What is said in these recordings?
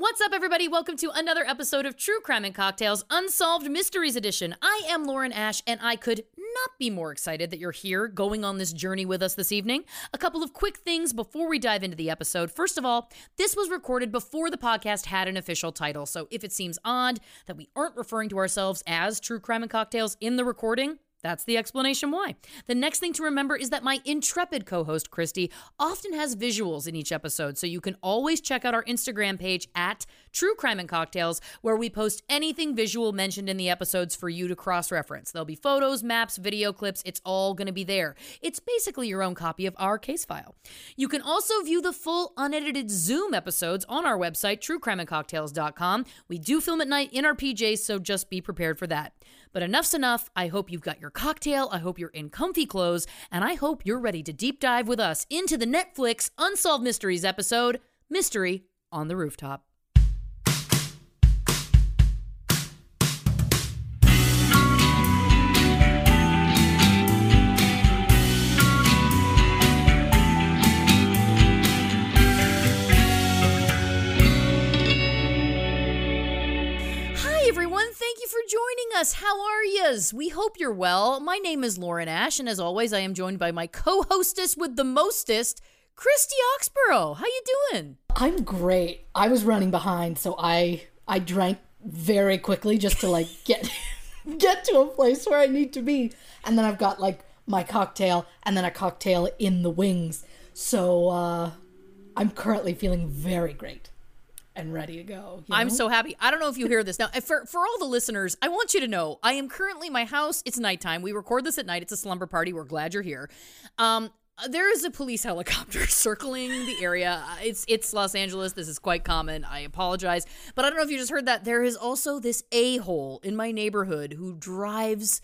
What's up, everybody? Welcome to another episode of True Crime and Cocktails Unsolved Mysteries Edition. I am Lauren Ash, and I could not be more excited that you're here going on this journey with us this evening. A couple of quick things before we dive into the episode. First of all, this was recorded before the podcast had an official title, so if it seems odd that we aren't referring to ourselves as True Crime and Cocktails in the recording, that's the explanation why. The next thing to remember is that my intrepid co host, Christy, often has visuals in each episode, so you can always check out our Instagram page at True Crime and Cocktails, where we post anything visual mentioned in the episodes for you to cross reference. There'll be photos, maps, video clips, it's all going to be there. It's basically your own copy of our case file. You can also view the full unedited Zoom episodes on our website, truecrimeandcocktails.com. We do film at night in our PJs, so just be prepared for that. But enough's enough. I hope you've got your cocktail. I hope you're in comfy clothes. And I hope you're ready to deep dive with us into the Netflix Unsolved Mysteries episode Mystery on the Rooftop. For joining us. How are yous? We hope you're well. My name is Lauren Ash, and as always, I am joined by my co-hostess with the mostest, Christy Oxborough. How you doing? I'm great. I was running behind, so I I drank very quickly just to like get get to a place where I need to be. And then I've got like my cocktail and then a cocktail in the wings. So uh I'm currently feeling very great and ready to go. you I'm so happy. I don't know if you hear this now. For for all the listeners, I want you to know I am currently my house. It's nighttime. We record this at night. It's a slumber party. We're glad you're here. Um, there is a police helicopter circling the area. Uh, It's it's Los Angeles. This is quite common. I apologize, but I don't know if you just heard that. There is also this a hole in my neighborhood who drives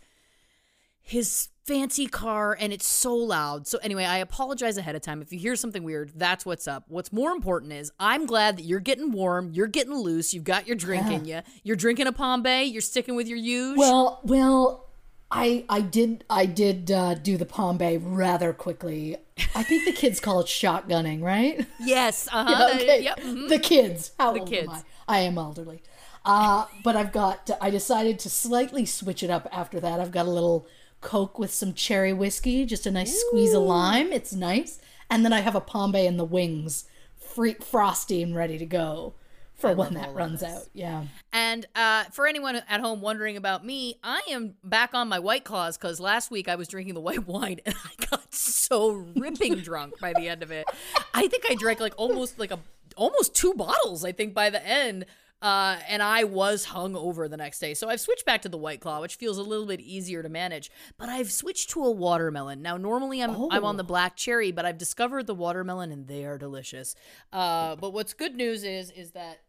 his fancy car and it's so loud. So anyway, I apologize ahead of time if you hear something weird. That's what's up. What's more important is I'm glad that you're getting warm, you're getting loose, you've got your drink in you. You're drinking a Bay, you're sticking with your use. Well, well, I I did I did uh, do the Bay rather quickly. I think the kids call it shotgunning, right? yes, uh-huh. Yeah, okay. Yep. mhm. The kids. How The old kids. am I? I am elderly. Uh, but I've got. I decided to slightly switch it up after that. I've got a little Coke with some cherry whiskey, just a nice squeeze of lime. It's nice, and then I have a Bay in the wings, free, frosty and ready to go for when that runs out. Yeah. And uh, for anyone at home wondering about me, I am back on my White Claws because last week I was drinking the white wine and I got so ripping drunk by the end of it. I think I drank like almost like a almost two bottles. I think by the end. Uh, and I was hung over the next day. So I've switched back to the White Claw, which feels a little bit easier to manage. But I've switched to a watermelon. Now, normally I'm, I'm on the black cherry, but I've discovered the watermelon and they are delicious. Uh, but what's good news is, is that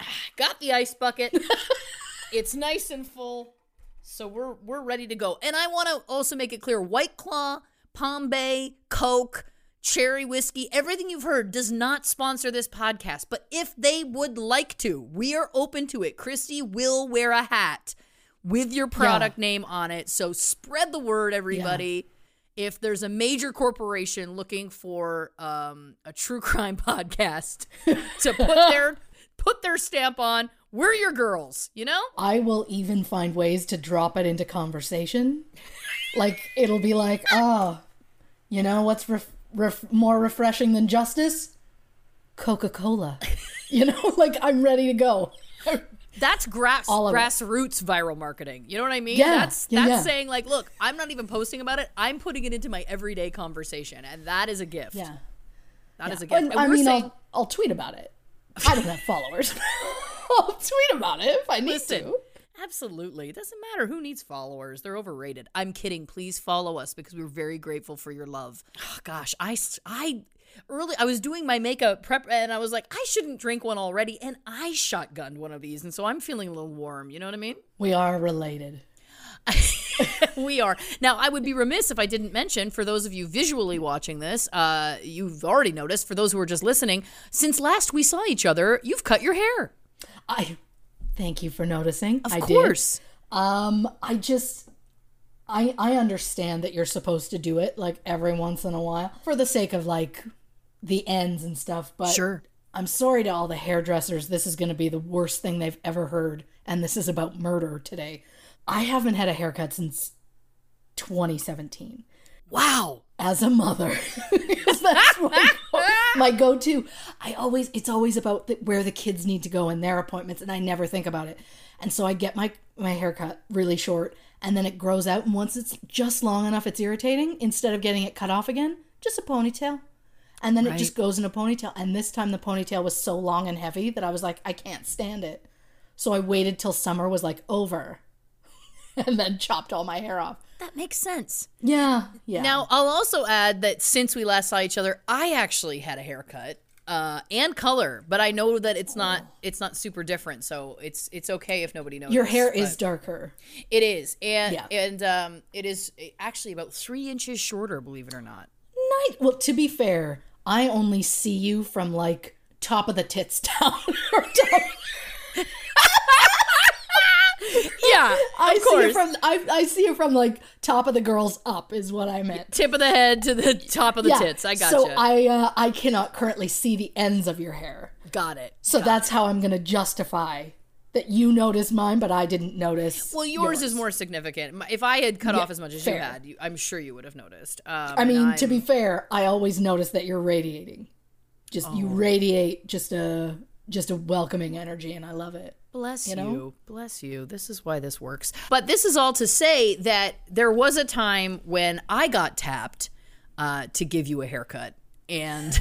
I got the ice bucket. it's nice and full. So we're we're ready to go. And I want to also make it clear White Claw, Palm Bay, Coke, Cherry Whiskey, everything you've heard does not sponsor this podcast. But if they would like to, we are open to it. Christy will wear a hat with your product name on it. So spread the word, everybody. If there's a major corporation looking for um, a true crime podcast to put their put their stamp on, we're your girls, you know? I will even find ways to drop it into conversation. like it'll be like, oh, you know what's ref- ref- more refreshing than justice? Coca Cola. you know, like I'm ready to go. That's grass of it. grassroots viral marketing. You know what I mean? Yeah, That's yeah, that's yeah. saying like, look, I'm not even posting about it. I'm putting it into my everyday conversation, and that is a gift. Yeah. That is a gift. And, And I mean, saying- I'll, I'll tweet about it. I don't have followers. I'll tweet about it if I need listen. to. Absolutely. It doesn't matter who needs followers. They're overrated. I'm kidding. Please follow us because we're very grateful for your love. Oh, gosh, I early I was doing my makeup prep and I was like, I shouldn't drink one already and I shotgunned one of these and so I'm feeling a little warm, you know what I mean? We are related. we are. Now, I would be remiss if I didn't mention, for those of you visually watching this, uh, you've already noticed, for those who are just listening, since last we saw each other, you've cut your hair. I thank you for noticing. Of I course. Did. Um, I just I I understand that you're supposed to do it like every once in a while for the sake of like the ends and stuff, but Sure. I'm sorry to all the hairdressers. This is going to be the worst thing they've ever heard and this is about murder today. I haven't had a haircut since 2017 Wow. as a mother. That's go- my go-to. I always it's always about the, where the kids need to go and their appointments, and I never think about it. And so I get my my haircut really short, and then it grows out. And once it's just long enough, it's irritating. Instead of getting it cut off again, just a ponytail. And then it just goes in a ponytail. And this time the ponytail was so long and heavy that I was like, I can't stand it. So I waited till summer was like over, and then chopped all my hair off. That makes sense. Yeah, yeah. Now, I'll also add that since we last saw each other, I actually had a haircut. Uh, and color, but I know that it's not it's not super different, so it's it's okay if nobody knows. your hair is darker. It is, and Yeah. and um, it is actually about three inches shorter. Believe it or not. Nice. Well, to be fair, I only see you from like top of the tits down. Yeah, I of see it from I, I see you from like top of the girls up is what I meant. Tip of the head to the top of the yeah. tits. I got gotcha. So I uh, I cannot currently see the ends of your hair. got it. So that's how I'm gonna justify that you noticed mine, but I didn't notice. Well, yours, is more significant. If I had cut Yeah, off as much as you had, you, I'm sure you would have noticed. Um, I mean, to be fair, I always notice that you're radiating. Just Oh. you radiate just a just a welcoming energy, and I love it. Bless you, know? Bless you. This is why this works. But this is all to say that there was a time when I got tapped uh, to give you a haircut. And.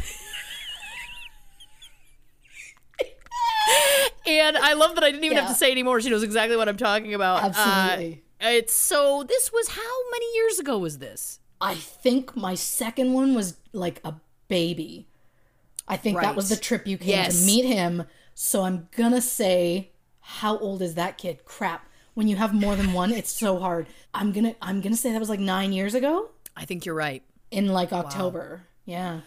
and I love that I didn't even have to say anymore. She knows exactly what I'm talking about. Uh, Absolutely. it's so. This was how many years ago was this? I think my second one was like a baby. I think that was the trip you came Yes. to meet him. So I'm gonna say, how old is that kid? Crap. When you have more than one, it's so hard. I'm gonna I'm gonna say that was like nine years ago I think you're right. in like October. Yeah.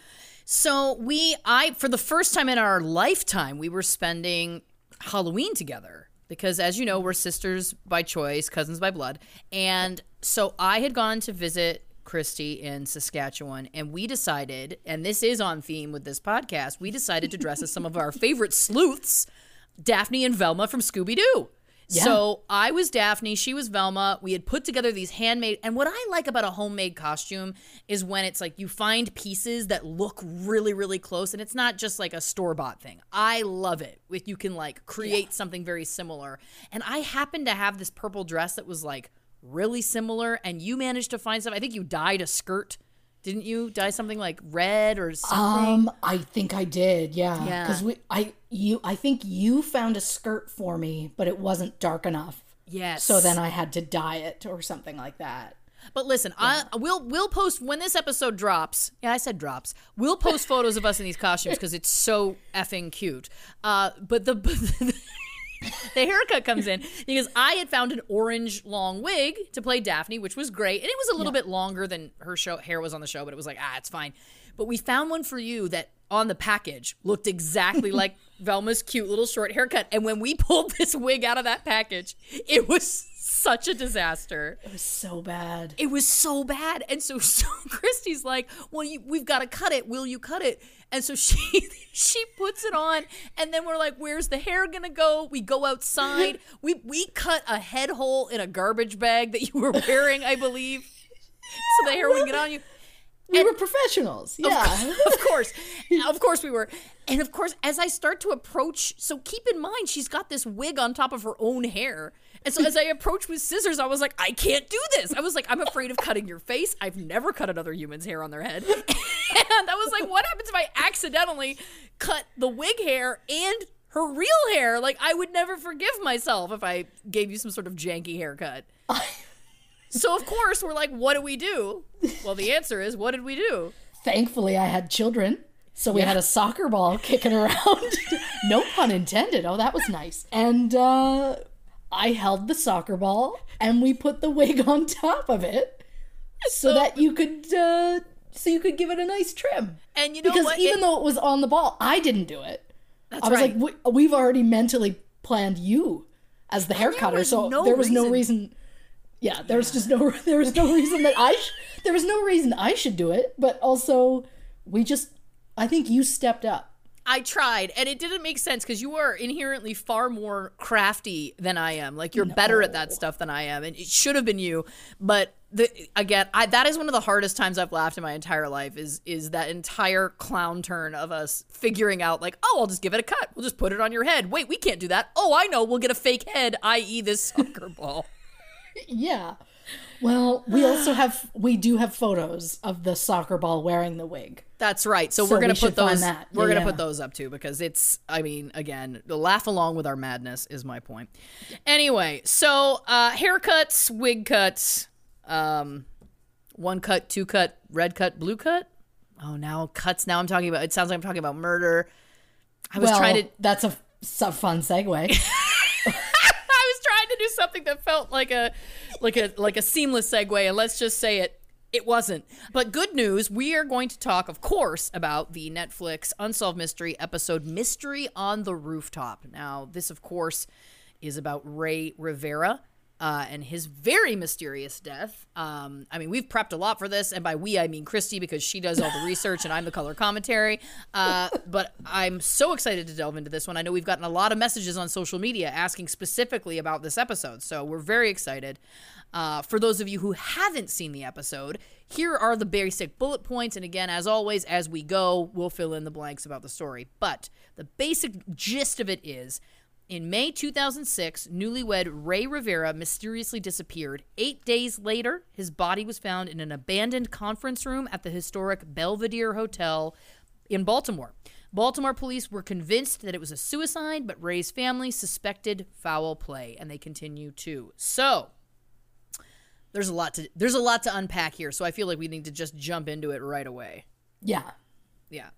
So we, I, for the first time in our lifetime, we were spending Halloween together because, as you know, we're sisters by choice, cousins by blood, and so I had gone to visit Christy in Saskatchewan, and we decided, and this is on theme with this podcast, we decided to dress as some of our favorite sleuths, Daphne and Velma from Scooby Doo. So I was Daphne, she was Velma. We had put together these handmade, and what I like about a homemade costume is when it's like you find pieces that look really, really close, and it's not just like a store bought thing. I love it if you can like create something very similar. And I happened to have this purple dress that was like really similar, and you managed to find stuff. I think you dyed a skirt, didn't you? Dye something like red or something? Um, I think I did, yeah. Yeah. Because we, I, you, I think you found a skirt for me, but it wasn't dark enough. yes. So then I had to dye it or something like that. But listen, I we'll we'll post when this episode drops. Yeah, I said drops. We'll post photos of us in these costumes because it's so effing cute. Uh, but the the haircut comes in because I had found an orange long wig to play Daphne, which was great. And it was a little bit longer than her show hair was on the show, but it was like, ah, it's fine. But we found one for you that on the package looked exactly like Velma's cute little short haircut. And when we pulled this wig out of that package, it was such a disaster. It was so bad. It was so bad. And so, so Christy's like, "Well, you, we've got to cut it. Will you cut it?" And so she she puts it on, and then we're like, "Where's the hair gonna go?" We go outside. we we cut a head hole in a garbage bag that you were wearing, I believe, so the hair wouldn't get on you. We were professionals. Yeah. of course. Of course we were. And of course, as I start to approach, so keep in mind, she's got this wig on top of her own hair. And so as I approached with scissors, I was like, I can't do this. I was like, I'm afraid of cutting your face. I've never cut another human's hair on their head. And I was like, what happens if I accidentally cut the wig hair and her real hair? Like, I would never forgive myself if I gave you some sort of janky haircut. so, of course, we're like, what do we do? Well, the answer is, what did we do? Thankfully, I had children. So we had a soccer ball kicking around. no pun intended. Oh, that was nice. And uh, I held the soccer ball and we put the wig on top of it so that you could uh, so you could give it a nice trim. And you know because what? even It- though it was on the ball, I didn't do it. That's I was right. like, we, we've already mentally planned you as the hair cutter, so no there was no reason- reason. Yeah, there was just no there was no reason that I sh- there was no reason I should do it, but also we just I think you stepped up. I tried, and it didn't make sense because you are inherently far more crafty than I am. Like you're better at that stuff than I am, and it should have been you. But the again, I, that is one of the hardest times I've laughed in my entire life. Is is that entire clown turn of us figuring out like, oh, I'll just give it a cut. We'll just put it on your head. Wait, we can't do that. Oh, I know. We'll get a fake head, i.e., this soccer ball. Yeah. Well, we also have we do have photos of the soccer ball wearing the wig. That's right. So, So we're gonna we put those. that. We're gonna Yeah. put those up too because it's. I mean, again, the laugh along with our madness is my point. Anyway, so uh, haircuts, wig cuts, um, one cut, two cut, red cut, blue cut. Oh, now cuts. Now I'm talking about. It sounds like I'm talking about murder. I was well, trying to. that's a fun segue. I was trying to do something that felt like a like a like a seamless segue, and let's just say it it wasn't. But good news, we are going to talk, of course, about the Netflix Unsolved Mystery episode Mystery on the Rooftop. Now, this of course is about Ray Rivera. Uh, and his very mysterious death. Um, I mean, we've prepped a lot for this, and by we I mean Christy because she does all the research and I'm the color commentary. Uh, but I'm so excited to delve into this one. I know we've gotten a lot of messages on social media asking specifically about this episode, so we're very excited. Uh, for those of you who haven't seen the episode, here are the basic bullet points. And again, as always, as we go, we'll fill in the blanks about the story. But the basic gist of it is in May 2006, newlywed Ray Rivera mysteriously disappeared. Eight days later, his body was found in an abandoned conference room at the historic Belvedere Hotel in Baltimore. Baltimore police were convinced that it was a suicide, but Ray's family suspected foul play, and they continue to. So, there's a lot to there's a lot to unpack here, so I feel like we need to just jump into it right away. yeah. Yeah.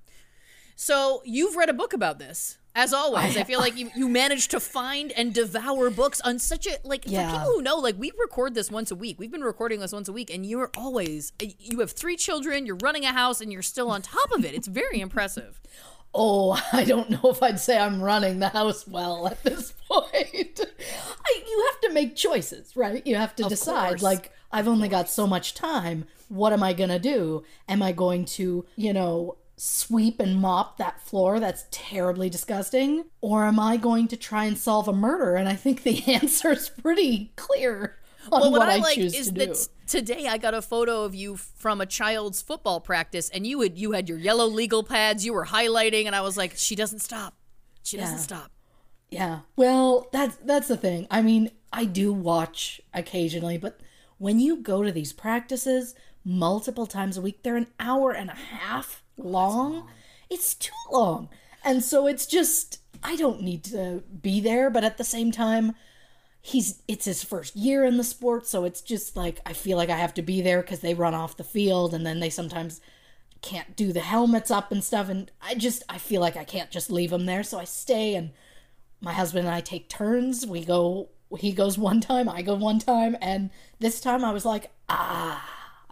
So you've read a book about this. As always, I, feel like you, you managed to find and devour books on such a like Yeah. for people who know, like we record this once a week. We've been recording this once a week, and you're always uh, you have three children, you're running a house, and you're still on top of it. It's very impressive. Oh, I don't know if I'd say I'm running the house well at this point. I, you have to make choices, right? You have to decide. course. Like, I've only got so much time. What am I going to do? Am I going to, you know, sweep and mop that floor that's terribly disgusting? Or am I going to try and solve a murder? And I think the answer is pretty clear on Well, what, what I, I, like choose is to that do. today I got a photo of you from a child's football practice, and you had you had your yellow legal pads, you were highlighting, and I was like, she doesn't stop, she doesn't stop. Yeah. Well, that's that's the thing. I mean, I do watch occasionally, but when you go to these practices multiple times a week, they're an hour and a half long. It's too long. And so it's just I don't need to be there, but at the same time, he's it's his first year in the sport, so it's just like I feel like I have to be there cuz they run off the field and then they sometimes can't do the helmets up and stuff and I just I feel like I can't just leave him there, so I stay and my husband and I take turns. We go, he goes one time, I go one time. And this time I was like, ah,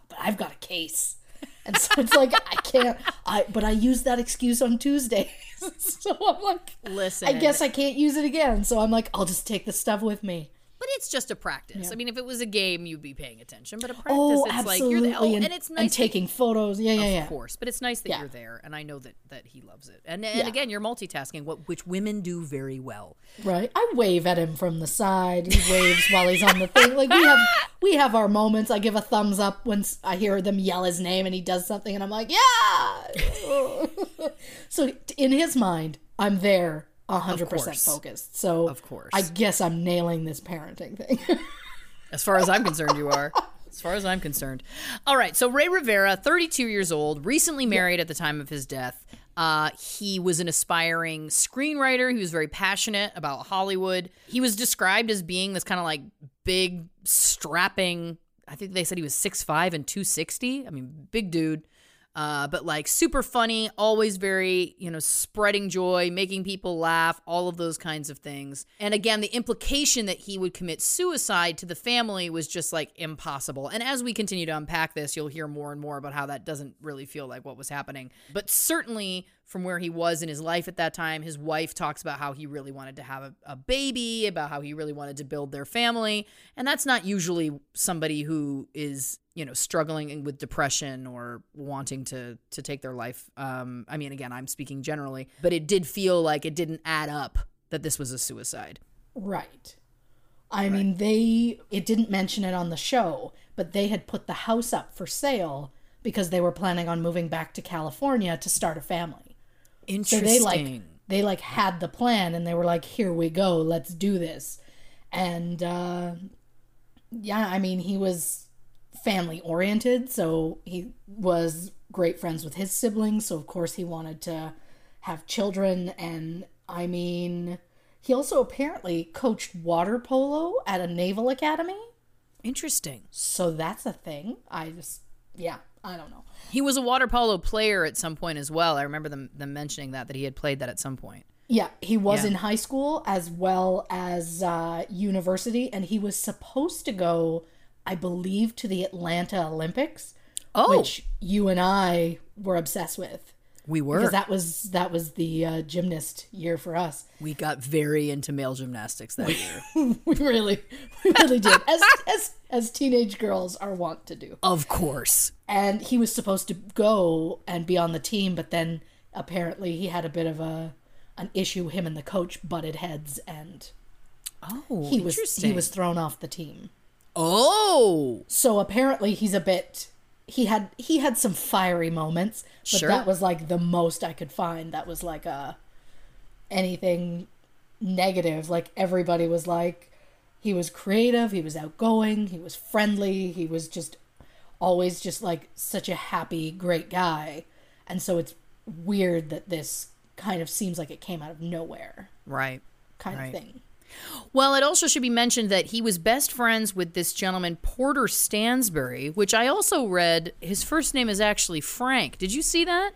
but I've got a case. And so it's like, I can't, I, but I use that excuse on Tuesdays. so I'm like, Listen. I guess I can't use it again. So I'm like, I'll just take the stuff with me. It's just a practice. I mean, if it was a game, you'd be paying attention. But a oh, practice, Oh, it's like you're there. Oh, and, and it's nice and that- taking photos. Yeah, yeah, yeah. Of course, but it's nice that Yeah. you're there, and I know that that he loves it. And and Yeah. again, you're multitasking, what which women do very well. Right. I wave at him from the side. He waves while he's on the thing. Like we have we have our moments. I give a thumbs up when I hear them yell his name and he does something and I'm like, "Yeah." so in his mind, I'm there 100% focused. So Of course. I guess I'm nailing this parenting thing. As far as I'm concerned, you are. As far as I'm concerned. All right. So Ray Rivera, 32 years old, recently married at the time of his death. Uh, he was an aspiring screenwriter. He was very passionate about Hollywood. He was described as being this kind of like big, strapping. I think they said he was 6'5 and 260. I mean, big dude. Uh, but like super funny, always very, you know, spreading joy, making people laugh, all of those kinds of things. And again, the implication that he would commit suicide to the family was just like impossible. And as we continue to unpack this, you'll hear more and more about how that doesn't really feel like what was happening. But certainly from where he was in his life at that time, his wife talks about how he really wanted to have a, a baby, about how he really wanted to build their family. And that's not usually somebody who is you know struggling with depression or wanting to to take their life um i mean again i'm speaking generally but it did feel like it didn't add up that this was a suicide right. I mean, they it didn't mention it on the show, but they had put the house up for sale because they were planning on moving back to California to start a family. So they like they like had the plan and they were like, "Here we go, let's do this." And uh, yeah, I mean, he was family oriented, so he was great friends with his siblings. So of course he wanted to have children, and I mean, he also apparently coached water polo at a naval academy. interesting So that's a thing. I just yeah, I don't know. he was a water polo player at some point as well i remember them, them mentioning that that he had played that at some point Yeah, he was Yeah. in high school as well as uh, university, and he was supposed to go, I believe, to the Atlanta Olympics, oh which you and I were obsessed with we were because that was that was the uh, gymnast year for us. we got very into male gymnastics that year we really, we really did, as as as teenage girls are wont to do. of course And he was supposed to go and be on the team, but then apparently he had a bit of a an issue. Him and the coach butted heads, and oh he was he was thrown off the team. oh So apparently he's a bit he had he had some fiery moments, but Sure. that was like the most I could find that was like a anything negative. Like everybody was like he was creative, he was outgoing, he was friendly, he was just always just like such a happy, great guy. And so it's weird that this kind of seems like it came out of nowhere right kind Right. of thing. Well, it also should be mentioned that he was best friends with this gentleman, Porter Stansberry, which I also read his first name is actually Frank. Did you see that?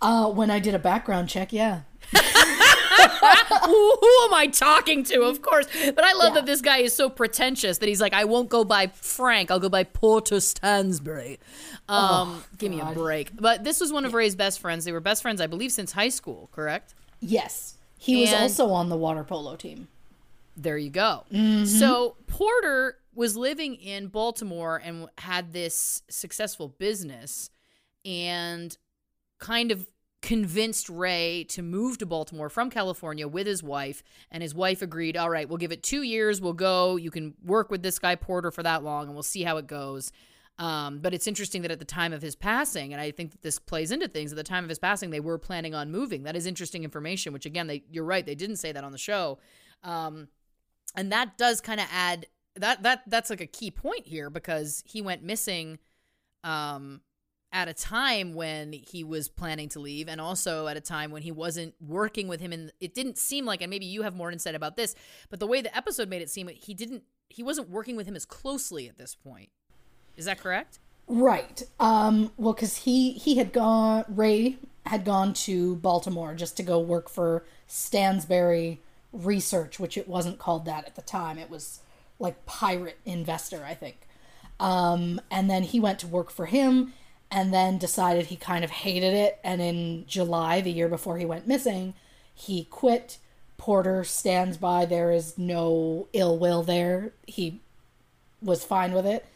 Uh when I did a background check, yeah. who, am I talking to? Of course. But I love that this guy is so pretentious that he's like, I won't go by Frank. I'll go by Porter Stansberry. Um, give me a break. But this was one of Ray's best friends. They were best friends, I believe, since high school, correct? Yes. He was also on the water polo team. There you go. Mm-hmm. So Porter was living in Baltimore and had this successful business and kind of convinced Ray to move to Baltimore from California with his wife. And his wife agreed, all right, we'll give it two years. We'll go. You can work with this guy Porter for that long and we'll see how it goes. Um, but it's interesting that at the time of his passing, and I think that this plays into things, at the time of his passing, they were planning on moving. That is interesting information, which again, they you're right, they didn't say that on the show. Um, and that does kind of add that that that's like a key point here because he went missing um at a time when he was planning to leave and also at a time when he wasn't working with him and it didn't seem like and maybe you have more insight about this but the way the episode made it seem he didn't he wasn't working with him as closely at this point is that correct Right. Um, well, because he he had gone. Ray had gone to Baltimore just to go work for Stansberry Research, which it wasn't called that at the time. It was like Pirate Investor, I think. Um, and then he went to work for him and then decided he kind of hated it. And in July, the year before he went missing, he quit. Porter stands by. There is no ill will there. He was fine with it.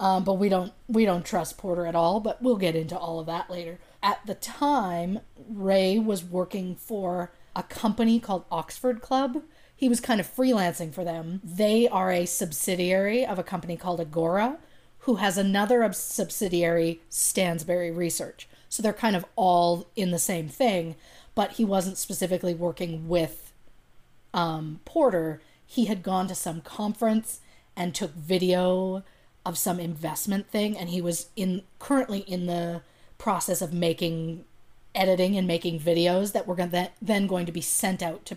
Um, but we don't we don't trust Porter at all. But we'll get into all of that later. At the time, Ray was working for a company called Oxford Club. He was kind of freelancing for them. They are a subsidiary of a company called Agora, who has another subsidiary, Stansberry Research. So they're kind of all in the same thing, but he wasn't specifically working with um, Porter. He had gone to some conference and took video of some investment thing, and he was in currently in the process of making editing and making videos that were gonna, then going to be sent out to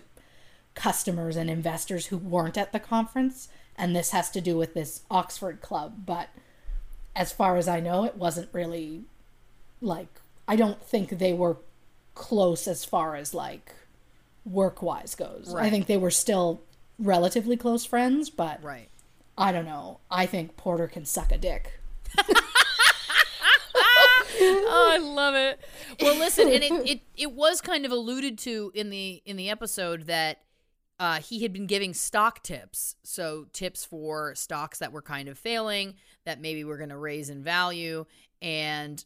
customers and investors who weren't at the conference. And this has to do with this Oxford club, but as far as I know, it wasn't really like I don't think they were close as far as like work wise goes. Right. I think they were still relatively close friends, but right. I don't know. I think Porter can suck a dick. oh, I love it. Well, listen, and it, it it was kind of alluded to in the in the episode that uh, he had been giving stock tips. So, tips for stocks that were kind of failing, that maybe were going to raise in value, and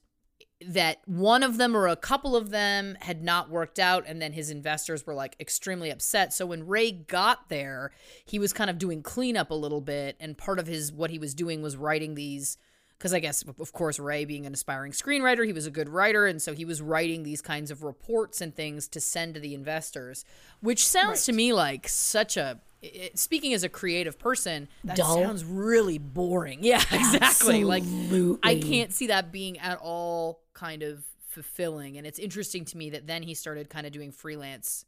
that one of them or a couple of them had not worked out. And then his investors were like extremely upset. So, when Ray got there, he was kind of doing cleanup a little bit. And part of his what he was doing was writing these because I guess, of course, Ray being an aspiring screenwriter, he was a good writer. And so he was writing these kinds of reports and things to send to the investors, which sounds right. to me like such a. It, speaking as a creative person, that Dull. sounds really boring. Yeah, exactly. Absolutely. Like, I can't see that being at all kind of fulfilling. And it's interesting to me that then he started kind of doing freelance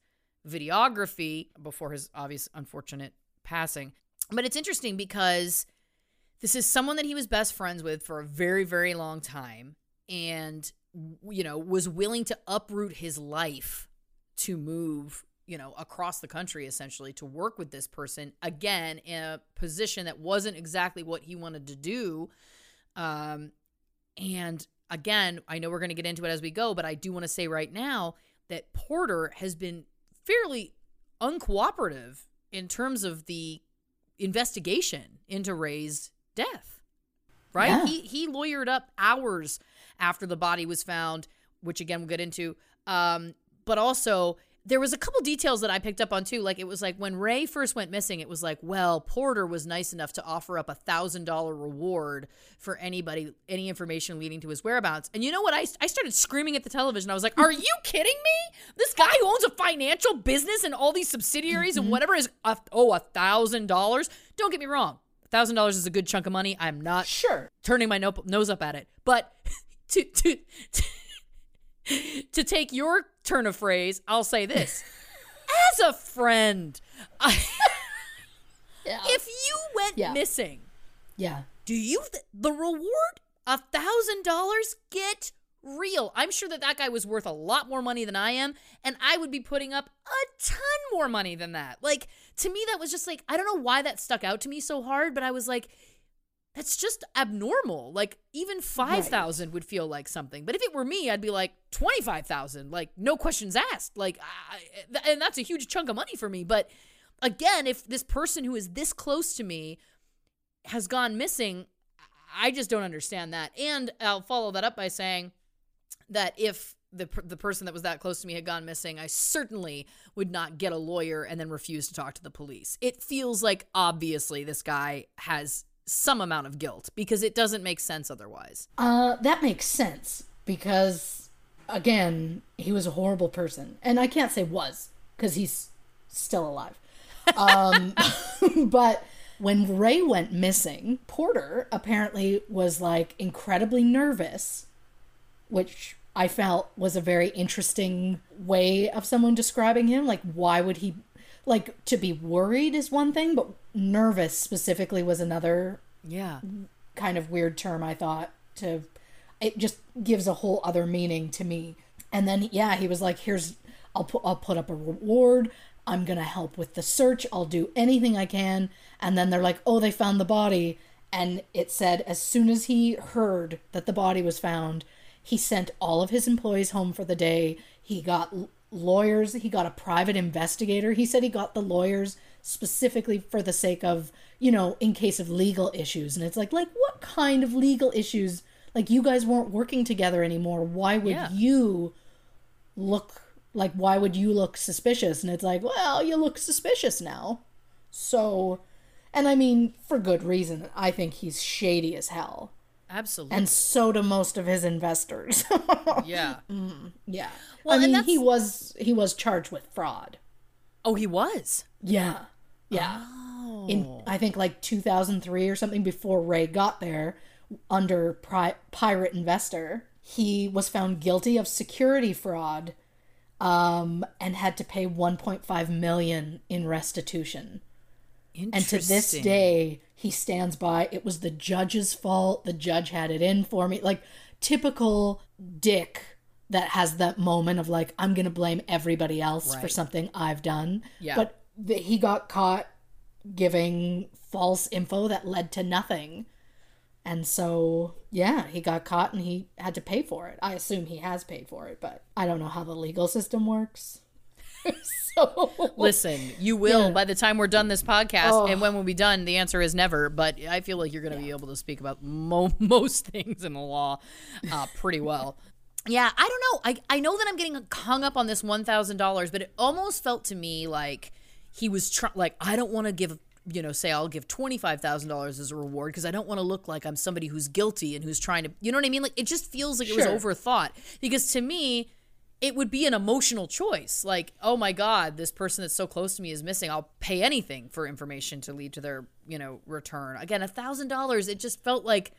videography before his obvious unfortunate passing. But it's interesting because this is someone that he was best friends with for a very, very long time and, you know, was willing to uproot his life to move, you know, across the country essentially to work with this person again in a position that wasn't exactly what he wanted to do. Um, and again, I know we're going to get into it as we go, but I do want to say right now that Porter has been fairly uncooperative in terms of the investigation into Ray's death. Right? Yeah. He he lawyered up hours after the body was found, which again we'll get into. Um, but also there was a couple details that I picked up on too. Like it was like when Ray first went missing, it was like, well, Porter was nice enough to offer up a thousand dollar reward for anybody, any information leading to his whereabouts. And you know what? I, I started screaming at the television. I was like, are you kidding me? This guy who owns a financial business and all these subsidiaries mm-hmm. and whatever is, a, oh, a thousand dollars. Don't get me wrong thousand dollars is a good chunk of money. I'm not sure turning my no- nose up at it, but to to to, to take your turn of phrase, I'll say this: as a friend, I, yeah. if you went yeah. missing, yeah, do you th- the reward a thousand dollars get real. I'm sure that that guy was worth a lot more money than I am, and I would be putting up a ton more money than that. Like, to me, that was just like, I don't know why that stuck out to me so hard, but I was like, that's just abnormal. Like, even 5,000 right. would feel like something. But if it were me, I'd be like, 25,000. Like, no questions asked. Like, I, and that's a huge chunk of money for me. But again, if this person who is this close to me has gone missing, I just don't understand that. And I'll follow that up by saying, that if the the person that was that close to me had gone missing, I certainly would not get a lawyer and then refuse to talk to the police. It feels like obviously this guy has some amount of guilt because it doesn't make sense otherwise. Uh that makes sense because again, he was a horrible person. And I can't say was cuz he's still alive. Um but when Ray went missing, Porter apparently was like incredibly nervous, which I felt was a very interesting way of someone describing him. Like, why would he, like, to be worried is one thing, but nervous specifically was another. Yeah. Kind of weird term, I thought, to. It just gives a whole other meaning to me. And then, yeah, he was like, here's, I'll put, I'll put up a reward. I'm going to help with the search. I'll do anything I can. And then they're like, oh, they found the body. And it said as soon as he heard that the body was found, he sent all of his employees home for the day. He got lawyers, he got a private investigator. He said he got the lawyers specifically for the sake of, you know, in case of legal issues. And it's like, like what kind of legal issues? Like you guys weren't working together anymore. Why would Yeah. you look like why would you look suspicious? And it's like, well, you look suspicious now. So, and I mean, for good reason. I think he's shady as hell. Absolutely. And so do most of his investors. yeah. yeah. Well, I mean, that's- he was he was charged with fraud. Oh, he was. Yeah. Yeah. Oh. In I think like 2003 or something before Ray got there under pri- pirate investor, he was found guilty of security fraud um and had to pay 1.5 million in restitution. And to this day, he stands by it was the judge's fault. The judge had it in for me. Like typical dick that has that moment of like, I'm going to blame everybody else for something I've done. Yeah. But the, he got caught giving false info that led to nothing. And so, yeah, he got caught and he had to pay for it. I assume he has paid for it, but I don't know how the legal system works. so, Listen, you will Yeah. by the time we're done this podcast, and when we'll be done, the answer is never. But I feel like you're going to be able to speak about mo- most things in the law uh, pretty well. Yeah, I don't know. I I know that I'm getting hung up on this one thousand dollars, but it almost felt to me like he was trying. Like I don't want to give. You know, say I'll give twenty five thousand dollars as a reward because I don't want to look like I'm somebody who's guilty and who's trying to. You know what I mean? Like it just feels like it Sure. was overthought. Because to me, it would be an emotional choice. Like, oh my God, this person that's so close to me is missing. I'll pay anything for information to lead to their, you know, return. Again, a thousand dollars, it just felt like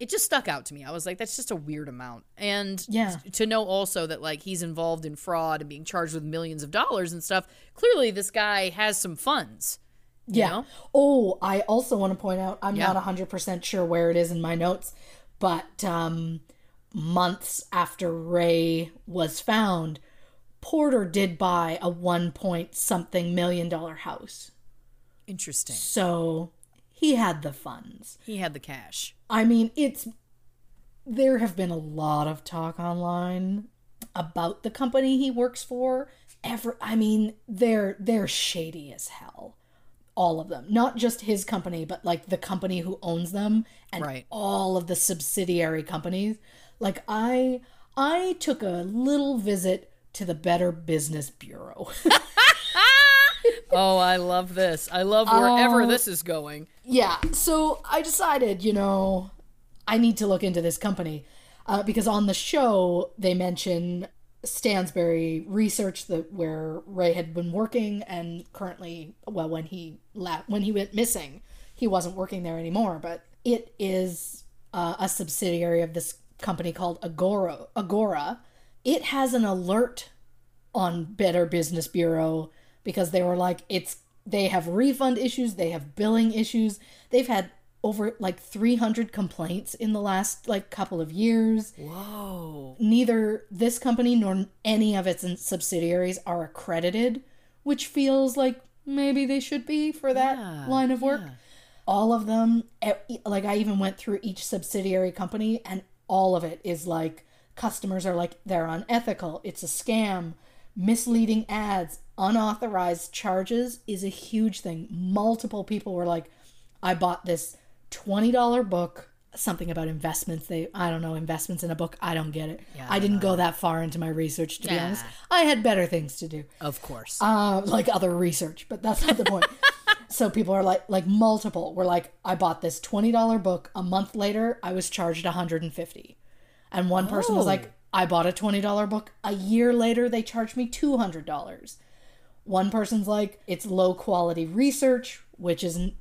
it just stuck out to me. I was like, that's just a weird amount. And Yeah. to know also that like he's involved in fraud and being charged with millions of dollars and stuff, clearly this guy has some funds. you Yeah. know? Oh, I also want to point out I'm Yeah. not 100% sure where it is in my notes, but um, months after Ray was found, Porter did buy a one point something million dollar house. Interesting. So he had the funds. He had the cash. I mean, it's there have been a lot of talk online about the company he works for. Ever, I mean, they're they're shady as hell. All of them, not just his company, but like the company who owns them and Right. all of the subsidiary companies. Like I, I took a little visit to the Better Business Bureau. Oh, I love this. I love wherever Oh. this is going. Yeah, so I decided, you know, I need to look into this company uh, because on the show they mention Stansberry Research, that where Ray had been working, and currently, well, when he la- when he went missing, he wasn't working there anymore. But it is uh, a subsidiary of this company called Agora. Agora. It has an alert on Better Business Bureau because they were like it's they have refund issues, they have billing issues. They've had over like 300 complaints in the last like couple of years. Whoa. Neither this company nor any of its subsidiaries are accredited, which feels like maybe they should be for that Yeah, line of work. yeah. All of them like I even went through each subsidiary company and all of it is like customers are like they're unethical, it's a scam, misleading ads, unauthorized charges is a huge thing. Multiple people were like, I bought this $20 book, something about investments. They, I don't know, investments in a book. I don't get it. I didn't go that far into my research, to be honest. I had better things to do Of course. uh, like other research, but that's not the point. so people are like, like multiple were like, I bought this twenty dollar book. A month later, I was charged one hundred and fifty, and one person was Oh. like, I bought a twenty dollar book. A year later, they charged me two hundred dollars. One person's like, it's low quality research, which isn't,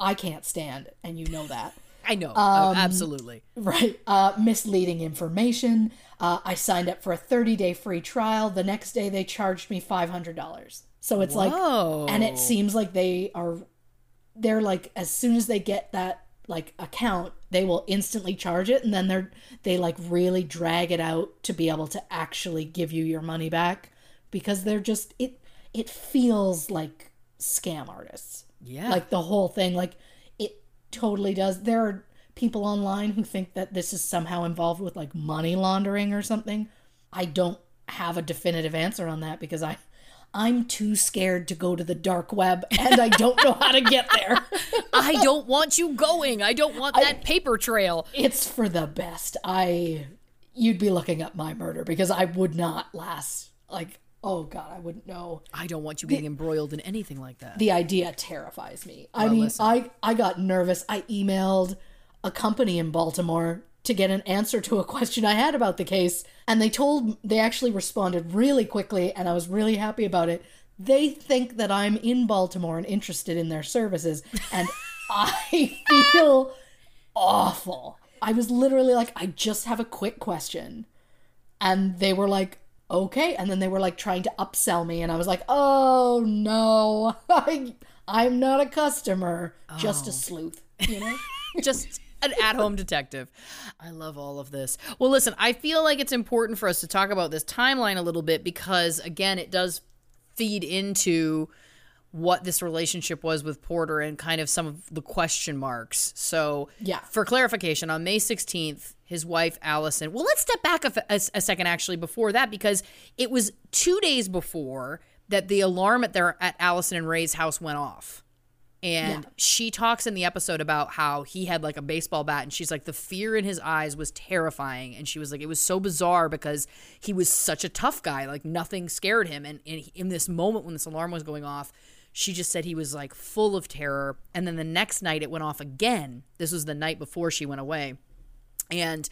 I can't stand, and you know that. I know. um, absolutely. Right. Uh, misleading information. Uh, I signed up for a 30 day free trial. The next day they charged me $500. So it's like, Whoa. and it seems like they are, they're like, as soon as they get that like account, they will instantly charge it. And then they're, they like really drag it out to be able to actually give you your money back because they're just, it, it feels like scam artists. Yeah. Like the whole thing, like totally does. There are people online who think that this is somehow involved with like money laundering or something. I don't have a definitive answer on that because I I'm too scared to go to the dark web and I don't know how to get there. I don't want you going. I don't want that paper trail. it's for the best. I you'd be looking up my murder because I would not last like oh god, I wouldn't know. I don't want you getting embroiled in anything like that. The idea terrifies me. I mean, I I got nervous. I emailed a company in Baltimore to get an answer to a question I had about the case, and they told they actually responded really quickly, and I was really happy about it. They think that I'm in Baltimore and interested in their services, and I feel awful. I was literally like, I just have a quick question. And they were like, okay. And then they were like trying to upsell me. And I was like, oh no, I, I'm not a customer, just a oh. sleuth, you know? just an at-home detective. I love all of this. Well, listen, I feel like it's important for us to talk about this timeline a little bit because again, it does feed into what this relationship was with Porter and kind of some of the question marks. So, Yeah. For clarification, on May 16th, his wife Allison. Well, let's step back a second actually before that because it was 2 days before that the alarm at their at Allison and Rey's house went off. And she talks in the episode about how he had like a baseball bat, and she's like, the fear in his eyes was terrifying. And she was like, it was so bizarre because he was such a tough guy, like nothing scared him. And, and in this moment when this alarm was going off, she just said he was like full of terror. And then the next night it went off again. This was the night before she went away. And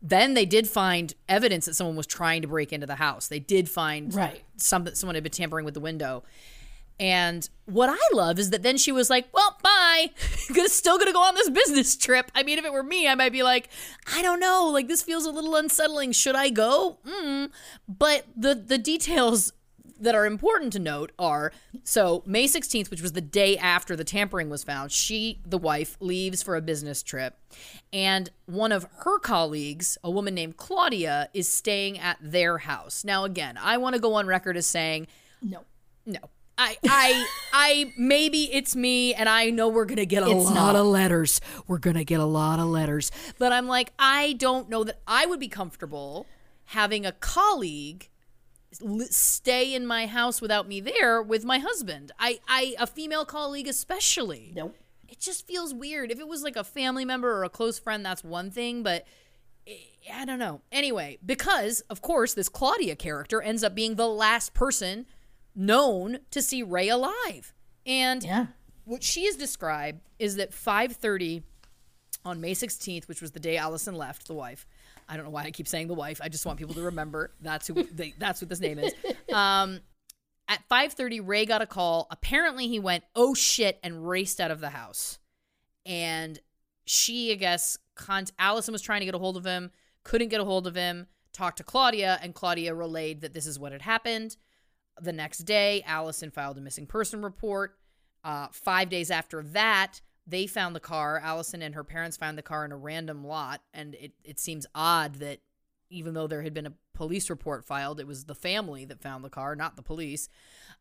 then they did find evidence that someone was trying to break into the house. They did find Right. some someone had been tampering with the window. And what I love is that then she was like, "Well, bye. still gonna go on this business trip." I mean, if it were me, I might be like, "I don't know. Like this feels a little unsettling. Should I go?" Mm. But the the details that are important to note are so May 16th, which was the day after the tampering was found, she, the wife, leaves for a business trip. And one of her colleagues, a woman named Claudia, is staying at their house. Now, again, I want to go on record as saying, No. no. I, I, I, maybe it's me, and I know we're gonna get a It's lot not. of letters. We're gonna get a lot of letters, but I'm like, I don't know that I would be comfortable having a colleague stay in my house without me there with my husband. I, I, a female colleague especially. Nope. It just feels weird. If it was like a family member or a close friend, that's one thing, but eh, I don't know. Anyway, because of course this Claudia character ends up being the last person known to see Rey alive. And Yeah. what she has described is that 5:30 on May 16th, which was the day Allison left, the wife. I don't know why I keep saying the wife. I just want people to remember that's who they, that's what this name is. Um, at 5:30, Rey got a call. Apparently, he went, "Oh shit!" and raced out of the house. And she, I guess, con- Allison was trying to get a hold of him, couldn't get a hold of him. Talked to Claudia, and Claudia relayed that this is what had happened. The next day, Allison filed a missing person report. Uh, five days after that, they found the car. Allison and her parents found the car in a random lot, and it, it seems odd that even though there had been a police report filed, it was the family that found the car, not the police.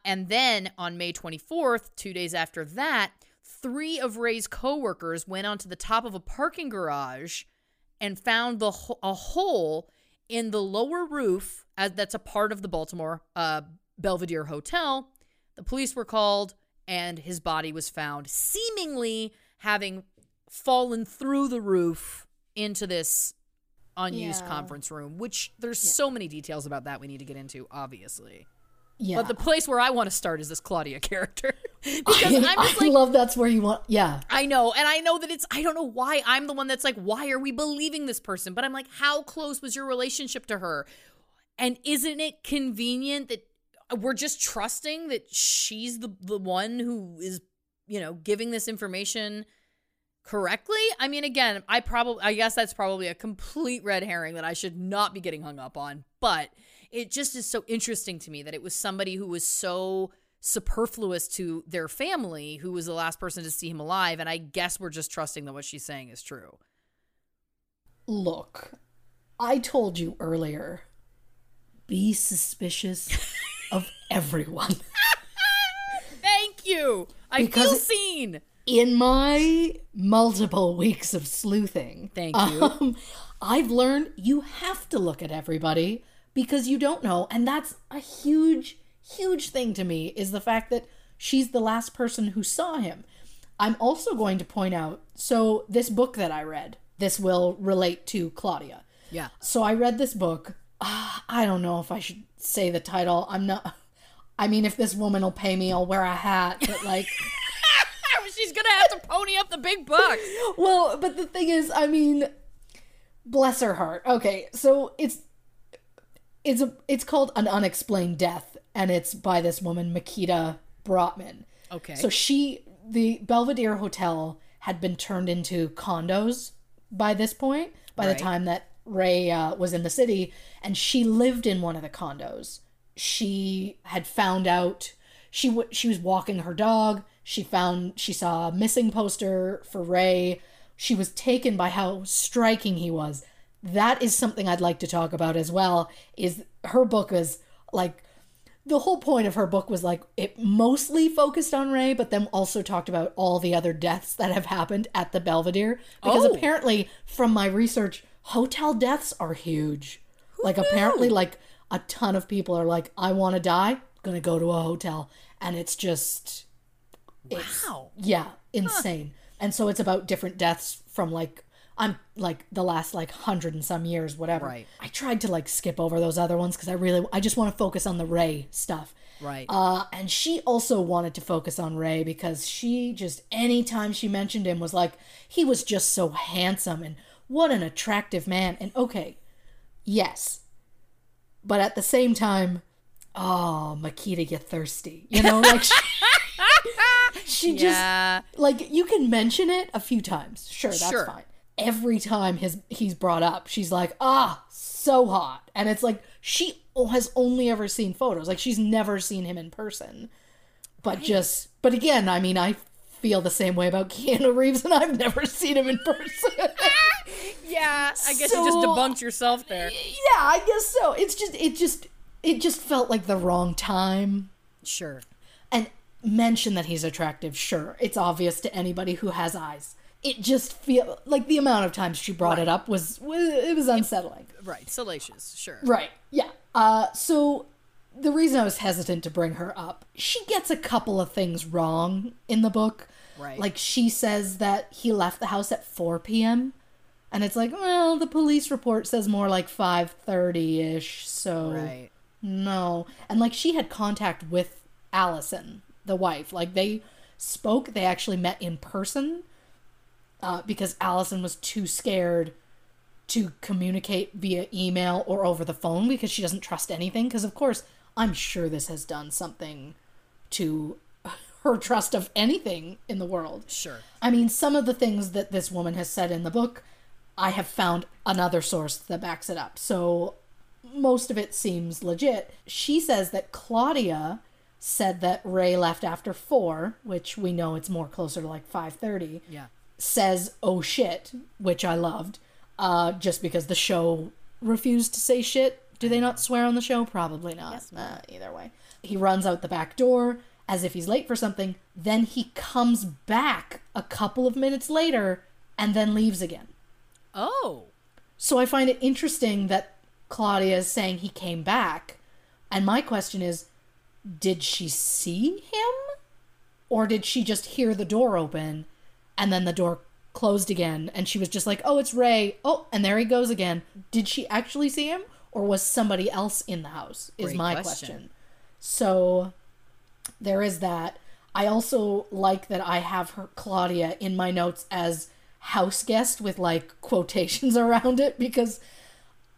And then on May 24th, two days after that, three of Rey's coworkers went onto the top of a parking garage and found the a hole in the lower roof as that's a part of the Baltimore uh, Belvedere Hotel. The police were called, and his body was found, seemingly having fallen through the roof into this unused Yeah. conference room. Which there's so many details about that we need to get into, obviously. Yeah. But the place where I want to start is this Claudia character because I, I'm just I like love that's where you want. Yeah. I know, and I know that it's I don't know why I'm the one that's like, why are we believing this person? But I'm like, how close was your relationship to her? And isn't it convenient that we're just trusting that she's the the one who is, you know, giving this information correctly? I mean, again, I probably I guess that's probably a complete red herring that I should not be getting hung up on, but it just is so interesting to me that it was somebody who was so superfluous to their family who was the last person to see him alive and i guess we're just trusting that what she's saying is true Look, I told you earlier be suspicious of everyone. Thank you. I Because feel seen. in my multiple weeks of sleuthing, Thank you. um, I've learned you have to look at everybody because you don't know. And that's a huge, huge thing to me is the fact that she's the last person who saw him. I'm also going to point out so, this book that I read, this will relate to Claudia. Yeah. So I read this book. Ah, I don't know if I should say the title. I'm not. I mean, if this woman will pay me, I'll wear a hat. But like, She's gonna have to pony up the big bucks. well, but the thing is, I mean, bless her heart. Okay, so it's it's a it's called an unexplained death, and it's by this woman Mikita Brottman. Okay. So she, the Belvedere Hotel, had been turned into condos by this point. By Right. the time that Rey uh, was in the city, and she lived in one of the condos. She had found out she w- she was walking her dog. She found she saw a missing poster for Rey. She was taken by how striking he was. That is something I'd like to talk about as well. Is her book is like the whole point of her book was like it mostly focused on Rey, but then also talked about all the other deaths that have happened at the Belvedere. Because Oh. apparently, from my research, hotel deaths are huge. like apparently, like a ton of people are like, I want to die, gonna go to a hotel, and it's just it's- Wow. yeah, insane. And so it's about different deaths from like I'm like the last like hundred and some years, whatever. Right. I tried to like skip over those other ones because I really I just want to focus on the Rey stuff. Right. Uh, and she also wanted to focus on Rey because she just anytime she mentioned him was like he was just so handsome and what an attractive man. And okay, yes, but at the same time, oh Mikita, you're thirsty, you know, like she, she just like you can mention it a few times. Sure that's Sure. fine. Every time his he's brought up she's like ah so hot. And it's like she has only ever seen photos. Like she's never seen him in person. But just but again i mean i feel the same way about keanu reeves and i've never seen him in person Yeah. I guess So- you just debunked yourself there. yeah i guess so it's just it just it just felt like the wrong time Sure. and mention that he's attractive sure it's obvious to anybody who has eyes it just feel like the amount of times she brought it up was, was it was unsettling Right. Salacious. Sure. right yeah uh so the reason i was hesitant to bring her up she gets a couple of things wrong in the book Right. like she says that he left the house at 4 p.m and it's like well the police report says more like 5.30ish so Right. no. And like she had contact with Allison, the wife. Like they spoke, they actually met in person uh, because Allison was too scared to communicate via email or over the phone because she doesn't trust anything. Because, of course, I'm sure this has done something to her trust of anything in the world. Sure. I mean, some of the things that this woman has said in the book, I have found another source that backs it up. So most of it seems legit. She says that Claudia said that Rey left after 4, which we know it's more closer to like 5:30. Yeah. Says oh shit, which I loved. Uh just because the show refused to say shit. Do they not swear on the show? Probably not. Uh, either way. He runs out the back door as if he's late for something, then he comes back a couple of minutes later and then leaves again. Oh. So I find it interesting that Claudia is saying he came back. And my question is did she see him? Or did she just hear the door open and then the door closed again and she was just like, oh, it's Rey. Oh, and there he goes again. Did she actually see him? Or was somebody else in the house? Is Great my question. question. So there is that. I also like that I have her Claudia in my notes as house guest with like quotations around it because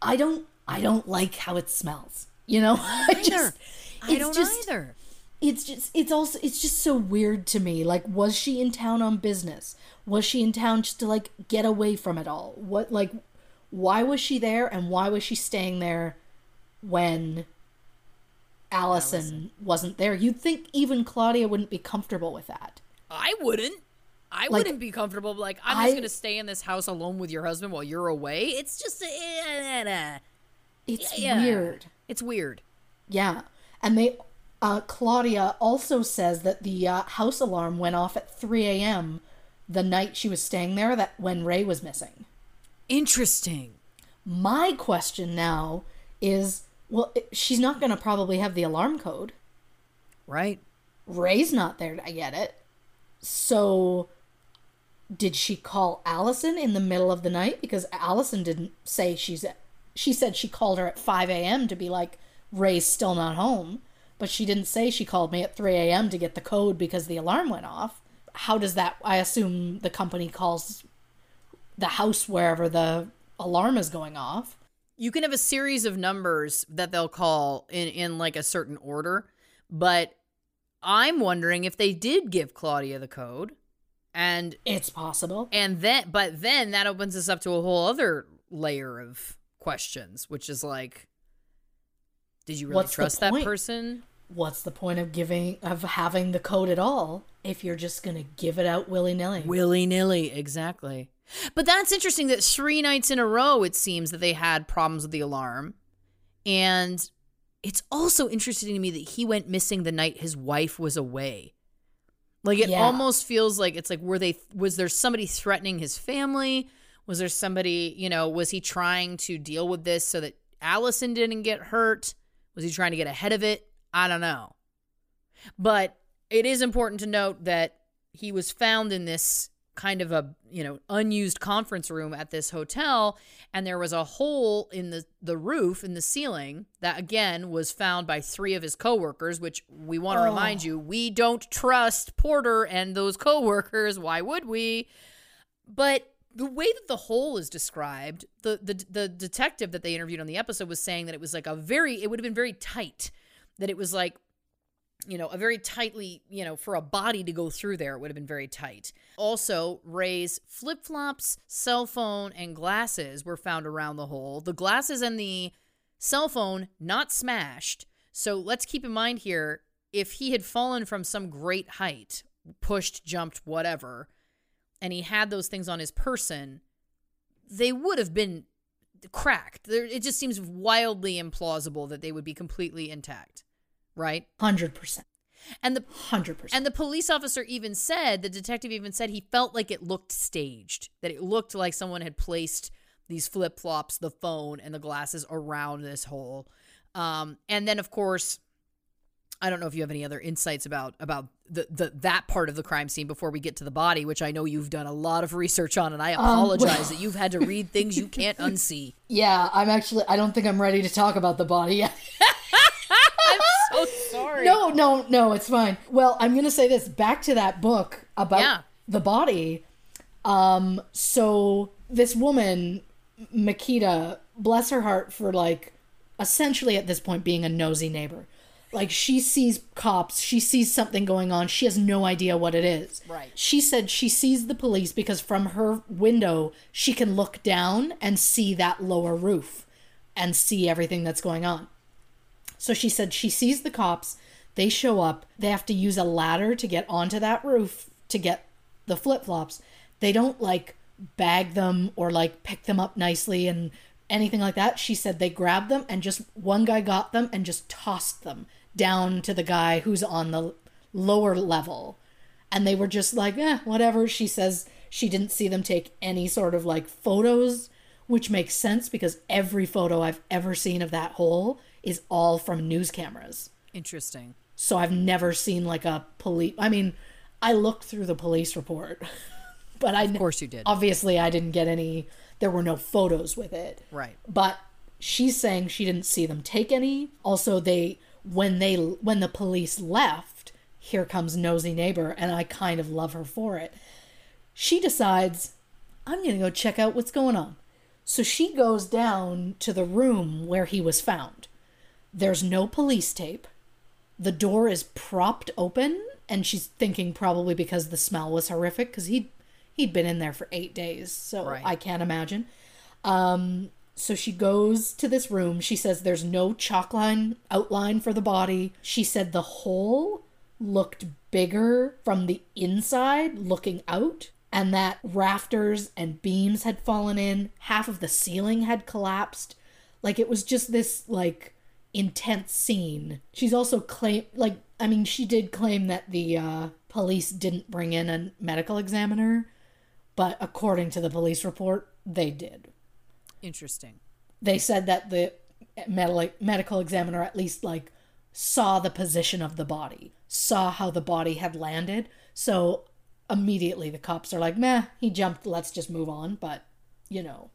I don't I don't like how it smells. You know? I just I it's don't just- either. It's just it's also it's just so weird to me. Like was she in town on business? Was she in town just to like get away from it all? What like why was she there and why was she staying there when Allison, wasn't there? You'd think even Claudia wouldn't be comfortable with that. I wouldn't. I wouldn't be comfortable. Like I'm I- just gonna stay in this house alone with your husband while you're away. It's just uh, It's Yeah. weird. It's weird. Yeah. And they Uh, Claudia also says that the uh, house alarm went off at 3 a.m. the night she was staying there. That when Rey was missing. Interesting. My question now is, well, she's not going to probably have the alarm code. Right. Rey's not there to get it. So did she call Allison in the middle of the night? Because Allison didn't say she's she said she called her at 5 a.m. to be like, Rey's still not home. But she didn't say she called me at 3 a.m. to get the code because the alarm went off. How does that I assume the company calls the house wherever the alarm is going off. You can have a series of numbers that they'll call in in like a certain order, but I'm wondering if they did give Claudia the code and It's possible. and then but then that opens us up to a whole other layer of questions, which is like did you really What's trust that person? What's the point of giving of having the code at all if you're just gonna give it out willy nilly? Willy nilly, exactly. But that's interesting that three nights in a row it seems that they had problems with the alarm. And it's also interesting to me that he went missing the night his wife was away. Like it Yeah. almost feels like it's like were they was there somebody threatening his family? Was there somebody, you know, was he trying to deal with this so that Allison didn't get hurt? Was he trying to get ahead of it? I don't know. But it is important to note that he was found in this kind of a you know unused conference room at this hotel and there was a hole in the the roof in the ceiling that again was found by three of his coworkers which we want to oh. remind you we don't trust porter and those coworkers. Why would we? But the way that the hole is described the the the detective that they interviewed on the episode was saying that it was like a very it would have been very tight that it was like you know, a very tightly, you know, for a body to go through there, it would have been very tight. Also, Rey's flip flops, cell phone, and glasses were found around the hole. The glasses and the cell phone not smashed. So let's keep in mind here if he had fallen from some great height, pushed, jumped, whatever, and he had those things on his person, they would have been cracked. It just seems wildly implausible that they would be completely intact, right? Hundred percent. And the Hundred percent. and the police officer even said, the detective even said he felt like it looked staged, that it looked like someone had placed these flip flops, the phone, and the glasses around this hole. Um, and then, of course, I don't know if you have any other insights about about the, the that part of the crime scene before we get to the body, which I know you've done a lot of research on, and I apologize that you've had to read things you can't unsee. Yeah, I'm actually. I don't think I'm ready to talk about the body yet. Sorry. no, no, no. It's fine. Well, I'm gonna say this. Back to that book about Yeah. the body. Um. So this woman, Mikita, bless her heart for like, essentially at this point being a nosy neighbor. Like she sees cops, she sees something going on, she has no idea what it is. Right. She said she sees the police because from her window she can look down and see that lower roof and see everything that's going on. So she said she sees the cops, they show up, they have to use a ladder to get onto that roof to get the flip flops. They don't like bag them or like pick them up nicely and anything like that. She said they grabbed them and just one guy got them and just tossed them down to the guy who's on the lower level. And they were just like, eh, whatever. She says she didn't see them take any sort of like photos, which makes sense because every photo I've ever seen of that hole is all from news cameras. Interesting. So I've never seen like a police. I mean, I looked through the police report, but I Of course you did. obviously I didn't get any. There were no photos with it. Right. But she's saying she didn't see them take any. Also, they when they when the police left, here comes nosy neighbor, and I kind of love her for it. She decides I'm gonna go check out what's going on. So she goes down to the room where he was found. There's no police tape. The door is propped open, and she's thinking probably because the smell was horrific because he he'd been in there for eight days, so Right. I can't imagine. Um, so she goes to this room. She says there's no chalk line outline for the body. She said the hole looked bigger from the inside looking out and that rafters and beams had fallen in half of the ceiling had collapsed like it was just this like intense scene. She's also claim like I mean she did claim that the uh, police didn't bring in a medical examiner, but according to the police report, they did. Interesting. They said that the med- medical examiner at least like saw the position of the body, saw how the body had landed. So immediately the cops are like, "Meh, he jumped. Let's just move on." But you know,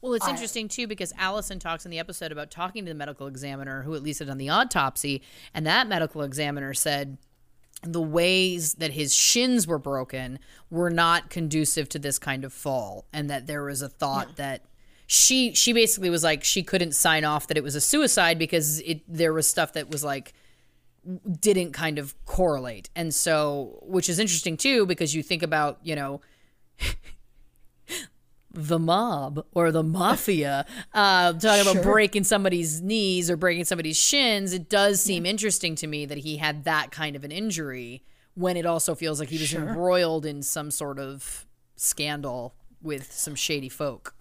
Well, it's interesting too because Allison talks in the episode about talking to the medical examiner who at least had done the autopsy, and that medical examiner said the ways that his shins were broken were not conducive to this kind of fall, and that there was a thought that she she basically was like she couldn't sign off that it was a suicide because it there was stuff that was like didn't kind of correlate, and so which is interesting too because you think about you know the mob or the mafia uh, talking about breaking somebody's knees or breaking somebody's shins, it does seem interesting to me that he had that kind of an injury when it also feels like he was embroiled in some sort of scandal with some shady folk.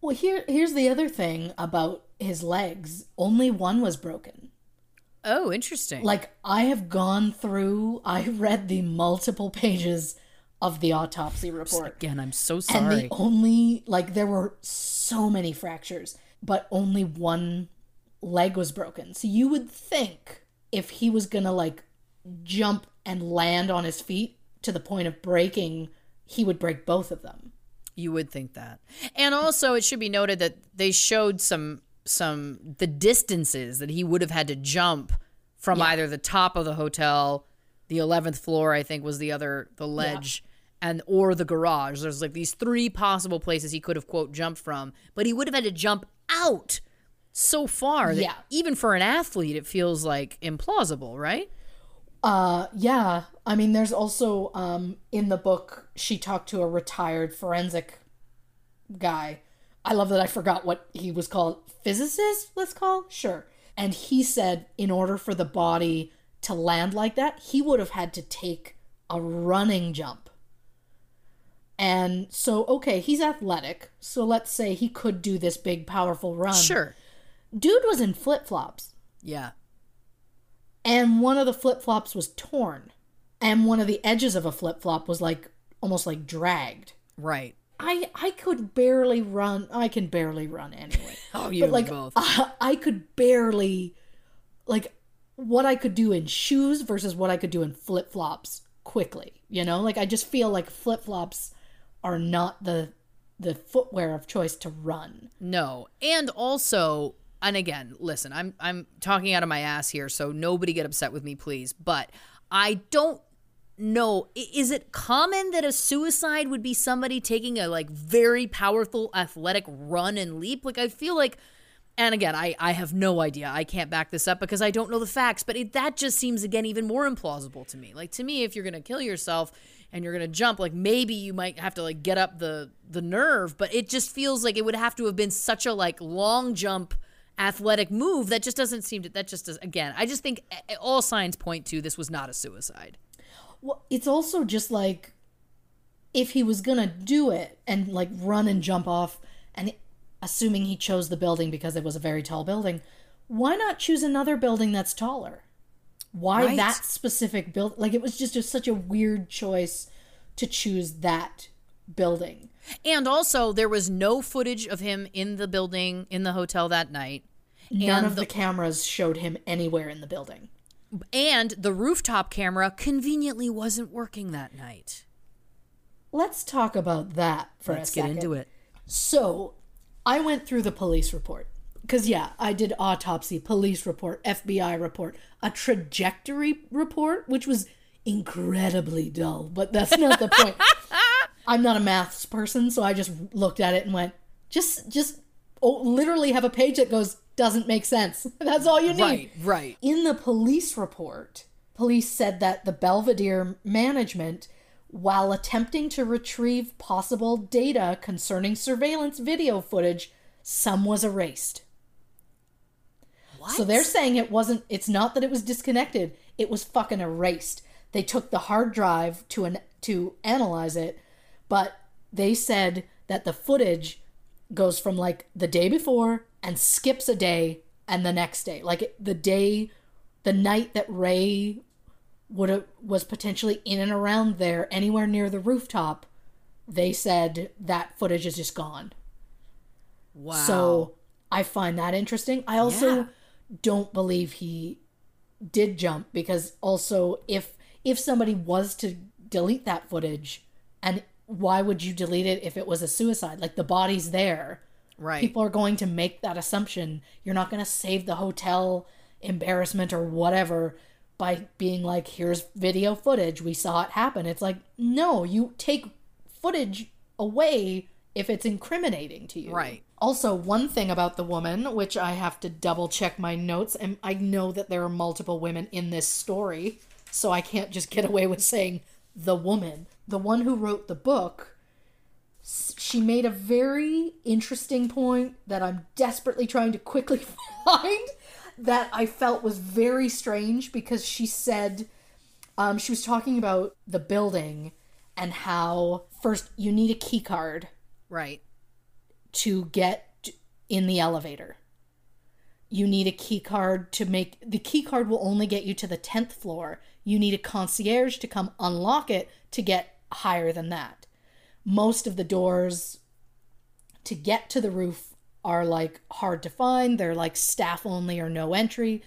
Well, here here's the other thing about his legs. Only one was broken. Oh, interesting. Like I have gone through, I read the multiple pages of the autopsy report. Again, I'm so sorry. And the only like there were so many fractures, but only one leg was broken. So you would think if he was going to like jump and land on his feet to the point of breaking, he would break both of them. You would think that. And also it should be noted that they showed some some the distances that he would have had to jump from either the top of the hotel, the 11th floor I think was the other the ledge and or the garage. There's like these three possible places he could have quote jumped from, but he would have had to jump out so far that Yeah. even for an athlete it feels like implausible, right? Uh yeah, I mean there's also um in the book she talked to a retired forensic guy. I love that I forgot what he was called. Physicist, let's call? Sure. And he said in order for the body to land like that, he would have had to take a running jump. And so okay, he's athletic. So let's say he could do this big powerful run. Sure. Dude was in flip-flops Yeah. and one of the flip flops was torn, and one of the edges of a flip flop was like almost like dragged. Right. I I could barely run. I can barely run anyway. Oh, you but like both. I, I could barely like what I could do in shoes versus what I could do in flip flops quickly. You know, like I just feel like flip flops are not the the footwear of choice to run. No. And also, and again, listen, I'm I'm talking out of my ass here, so nobody get upset with me, please. But I don't know. Is it common that a suicide would be somebody taking a like very powerful athletic run and leap? Like I feel like and again, I, I have no idea. I can't back this up because I don't know the facts, but it, that just seems, again, even more implausible to me. Like, to me, if you're going to kill yourself and you're to jump, like, maybe you might have to, like, get up the, the nerve, but it just feels like it would have to have been such a, like, long jump athletic move that just doesn't seem to, that just does, again, I just think all signs point to this was not a suicide. Well, it's also just like if he was gonna do it and like run and jump off, and assuming he chose the building because it was a very tall building, why not choose another building that's taller? Why Right. that specific build? Like it was just a, such a weird choice to choose that building. And also, there was no footage of him in the building, in the hotel that night. None of the cameras showed him anywhere in the building. And the rooftop camera conveniently wasn't working that night. Let's talk about that for Let's a get into it. So, I went through the police report. Because, yeah, I did autopsy, police report, FBI report, a trajectory report, which was incredibly dull, but that's not the point. I'm not a maths person, so I just looked at it and went, just, just oh, literally have a page that goes, doesn't make sense. That's all you need. Right, right. In the police report, police said that the Belvedere management, while attempting to retrieve possible data concerning surveillance video footage, some was erased. So they're saying it wasn't, it's not that it was disconnected, it was fucking erased. They took the hard drive to an, to analyze it, but they said that the footage goes from like the day before and skips a day and the next day, like the day, the night that Rey would have was potentially in and around there, anywhere near the rooftop, they said that footage is just gone. Wow. So I find that interesting. I also Yeah. Don't believe he did jump because also if if somebody was to delete that footage and why would you delete it if it was a suicide? Like the body's there. right. People are going to make that assumption. You're not going to save the hotel embarrassment or whatever by being like here's video footage. We saw it happen. It's like no, you take footage away if it's incriminating to you. Right. Also, one thing about the woman, which I have to double check my notes, and I know that there are multiple women in this story, so I can't just get away with saying the woman. The one who wrote the book, she made a very interesting point that I'm desperately trying to quickly find that I felt was very strange because she said um, she was talking about the building and how first you need a key card right. To get in the elevator. You need a key card to make the key card will only get you to the 10th floor. You need a concierge to come unlock it to get higher than that. Most of the doors to get to the roof are like hard to find. They're like staff only or no entry.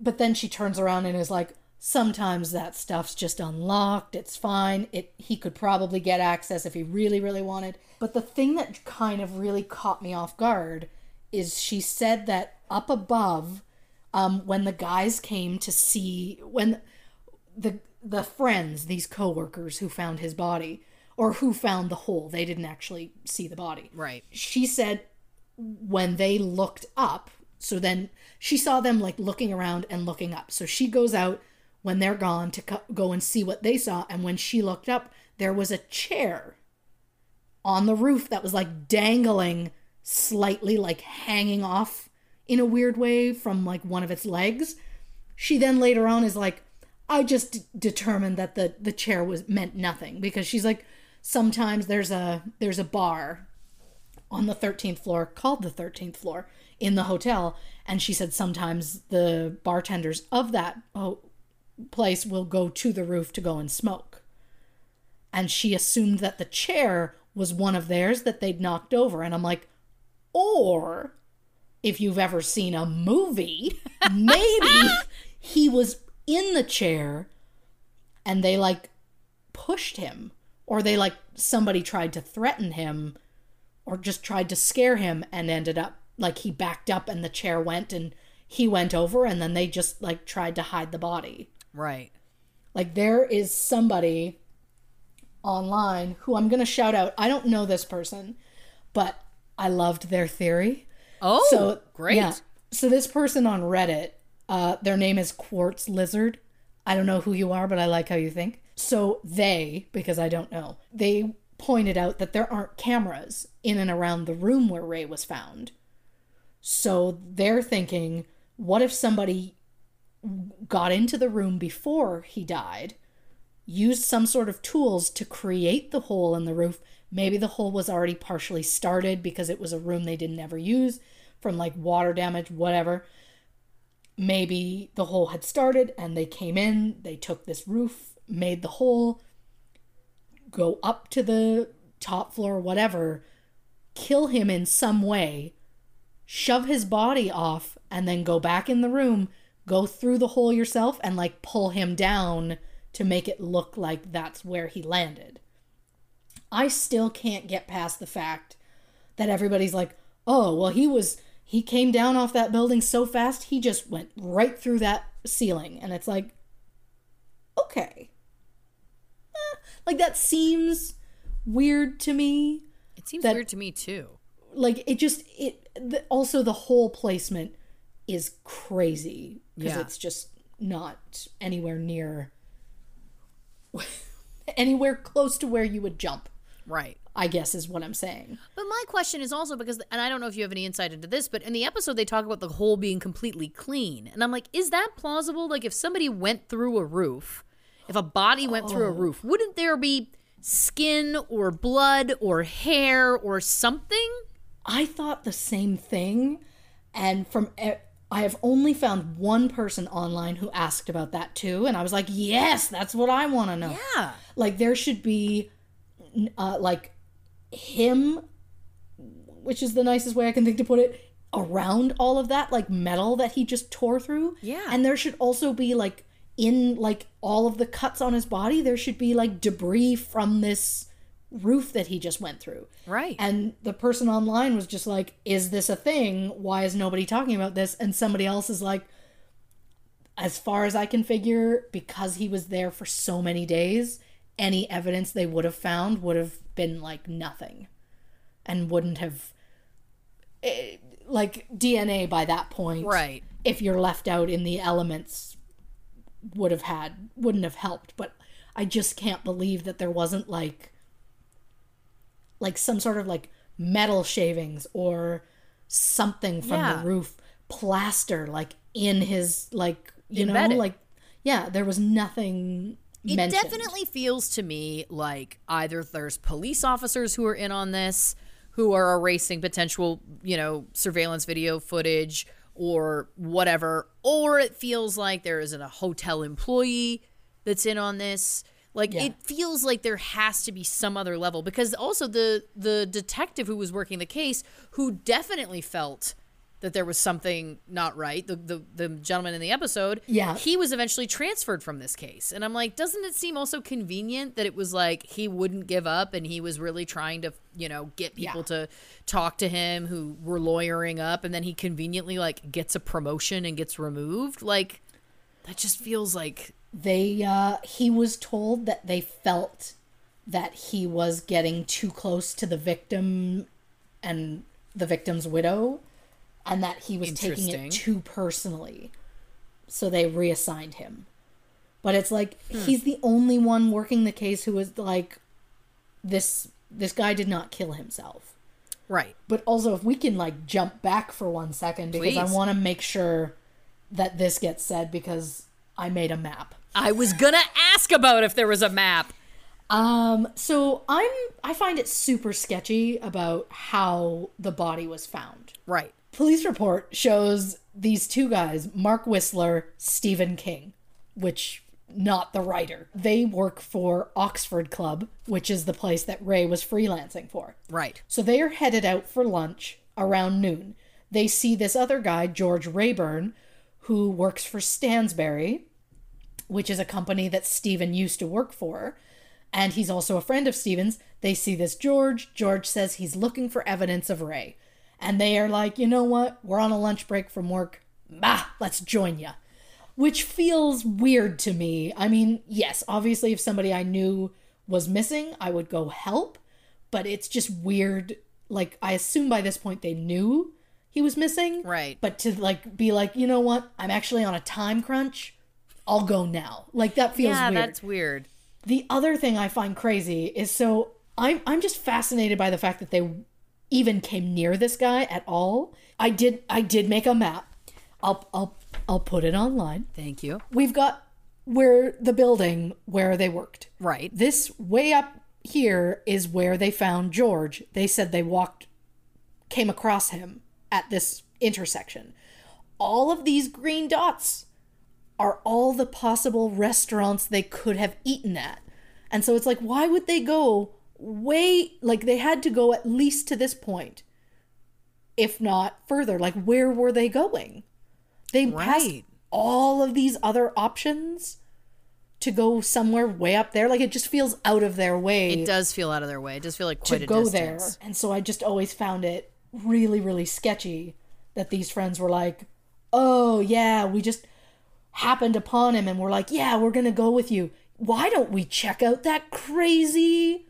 But then she turns around and is like, sometimes that stuff's just unlocked. It's fine. It he could probably get access if he really, really wanted. But the thing that kind of really caught me off guard is she said that up above, um, when the guys came to see when the the friends, these coworkers who found his body or who found the hole, they didn't actually see the body Right. she said when they looked up so then she saw them like looking around and looking up so she goes out when they're gone to co- go and see what they saw. And when she looked up there was a chair on the roof that was like dangling slightly like hanging off in a weird way from like one of its legs. She then later on is like i just d- determined that the the chair was meant nothing. Because she's like sometimes there's a there's a bar on the 13th floor called the 13th floor in the hotel. And she said sometimes the bartenders of that oh, place will go to the roof to go and smoke. And she assumed that the chair was one of theirs that they'd knocked over. And i'm like or if you've ever seen a movie maybe he was in the chair and they like pushed him. Or they like somebody tried to threaten him or just tried to scare him and ended up like he backed up and the chair went and he went over and then they just like tried to hide the body. Right. Like there is somebody online who I'm going to shout out. I don't know this person, but I loved their theory. Oh, so great. Yeah. So this person on Reddit, uh, their name is Quartz Lizard. I don't know who you are, but I like how you think. So they, because I don't know, they pointed out that there aren't cameras in and around the room where Rey was found. So they're thinking, what if somebody got into the room before he died, used some sort of tools to create the hole in the roof? Maybe the hole was already partially started because it was a room they didn't ever use from like water damage, whatever. Maybe the hole had started and they came in, they took this roof, made the hole, go up to the top floor, whatever, kill him in some way, shove his body off, and then go back in the room, go through the hole yourself, and like pull him down to make it look like that's where he landed. I still can't get past the fact that everybody's like, oh, well, he was, he came down off that building so fast, he just went right through that ceiling. And it's like, okay. Eh, like, that seems weird to me. It seems That- weird to me too. Like, it just, it, the, also the whole placement is crazy because Yeah. it's just not anywhere near, anywhere close to where you would jump. Right. I guess is what I'm saying. But my question is also because, and I don't know if you have any insight into this, but in the episode they talk about the hole being completely clean, and I'm like, is that plausible? Like, if somebody went through a roof, if a body went through a oh. roof, wouldn't there be skin or blood or hair or something? I thought the same thing, and from I have only found one person online who asked about that too, and I was like, yes, that's what I want to know. Yeah. Like there should be, uh, like him, which is the nicest way I can think to put it, around all of that like metal that he just tore through. Yeah. and there should also be like in like all of the cuts on his body, there should be like debris from this roof that he just went through. Right. And the person online was just like, Is this a thing? Why is nobody talking about this? And somebody else is like, As far as I can figure, because he was there for so many days, any evidence they would have found would have been like nothing and wouldn't have. eh, Like DNA by that point, Right. If you're left out in the elements, would have had, wouldn't have helped. But I just can't believe that there wasn't like like some sort of like metal shavings or something from Yeah. the roof plaster like in his like you Embedded. know like yeah there was nothing It mentioned. definitely feels to me like either there's police officers who are in on this, who are erasing potential, you know, surveillance video footage or whatever, or it feels like there isn't a hotel employee that's in on this. Like Yeah. it feels like there has to be some other level because also the the detective who was working the case who definitely felt that there was something not right. The the, the gentleman in the episode, Yeah. he was eventually transferred from this case. And I'm like, doesn't it seem also convenient that it was like he wouldn't give up and he was really trying to, you know, get people Yeah. to talk to him who were lawyering up and then he conveniently like gets a promotion and gets removed? Like that just feels like they uh he was told that they felt that he was getting too close to the victim and the victim's widow and that he was taking it too personally. So they reassigned him. But it's like Hmm. he's the only one working the case who was like this this guy did not kill himself. Right. but also if we can like jump back for one second because i want to make sure that this gets said because i made a map I was gonna ask about if there was a map. Um, so I'm I find it super sketchy about how the body was found. Right. Police report shows these two guys, Mark Whistler, Stephen King, which not the writer. They work for Oxford Club, which is the place that Rey was freelancing for. Right. So they are headed out for lunch around noon. They see this other guy, George Rayburn, who works for Stansberry, which is a company that Stephen used to work for. And he's also a friend of Stephen's. They see this George. George says he's looking for evidence of Rey. And they are like, you know what? We're on a lunch break from work. Bah, let's join ya. Which feels weird to me. I mean, yes, obviously, if somebody I knew was missing, I would go help. But it's just weird. Like, I assume by this point they knew he was missing. Right. But to, like, be like, you know what? I'm actually on a time crunch. I'll go now. Like, that feels weird. yeah, weird. that's weird. The other thing I find crazy is so I'm I'm just fascinated by the fact that they even came near this guy at all. I did I did make a map. I'll I'll I'll put it online. Thank you. We've got where the building where they worked. Right. This way up here is where they found George. They said they walked came across him at this intersection. All of these green dots are all the possible restaurants they could have eaten at. And so it's like, why would they go way, like, they had to go at least to this point, if not further. Like, where were they going? They passed all of these other options to go somewhere way up there. Like, it just feels out of their way It does feel out of their way. It does feel like quite to go distance. there. And so I just always found it really, really sketchy that these friends were like, oh, yeah, we just happened upon him and we're like, yeah, we're going to go with you. Why don't we check out that crazy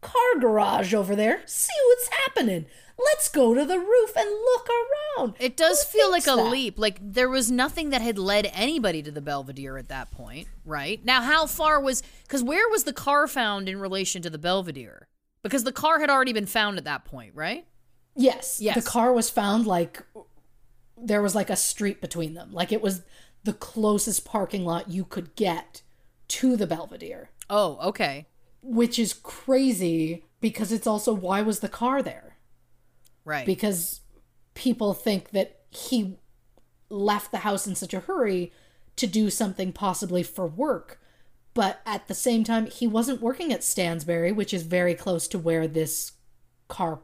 car garage over there? See what's happening. Let's go to the roof and look around. It does Who feel like a that? leap. Like there was nothing that had led anybody to the Belvedere at that point, right? Now, how far was because where was the car found in relation to the Belvedere? Because the car had already been found at that point, right? Yes. Yes. The car was found like there was like a street between them. Like it was the closest parking lot you could get to the Belvedere. Oh, okay, which is crazy because it's also why was the car there? right. Because people think that he left the house in such a hurry to do something possibly for work. But at the same time, he wasn't working at Stansbury, which is very close to where this car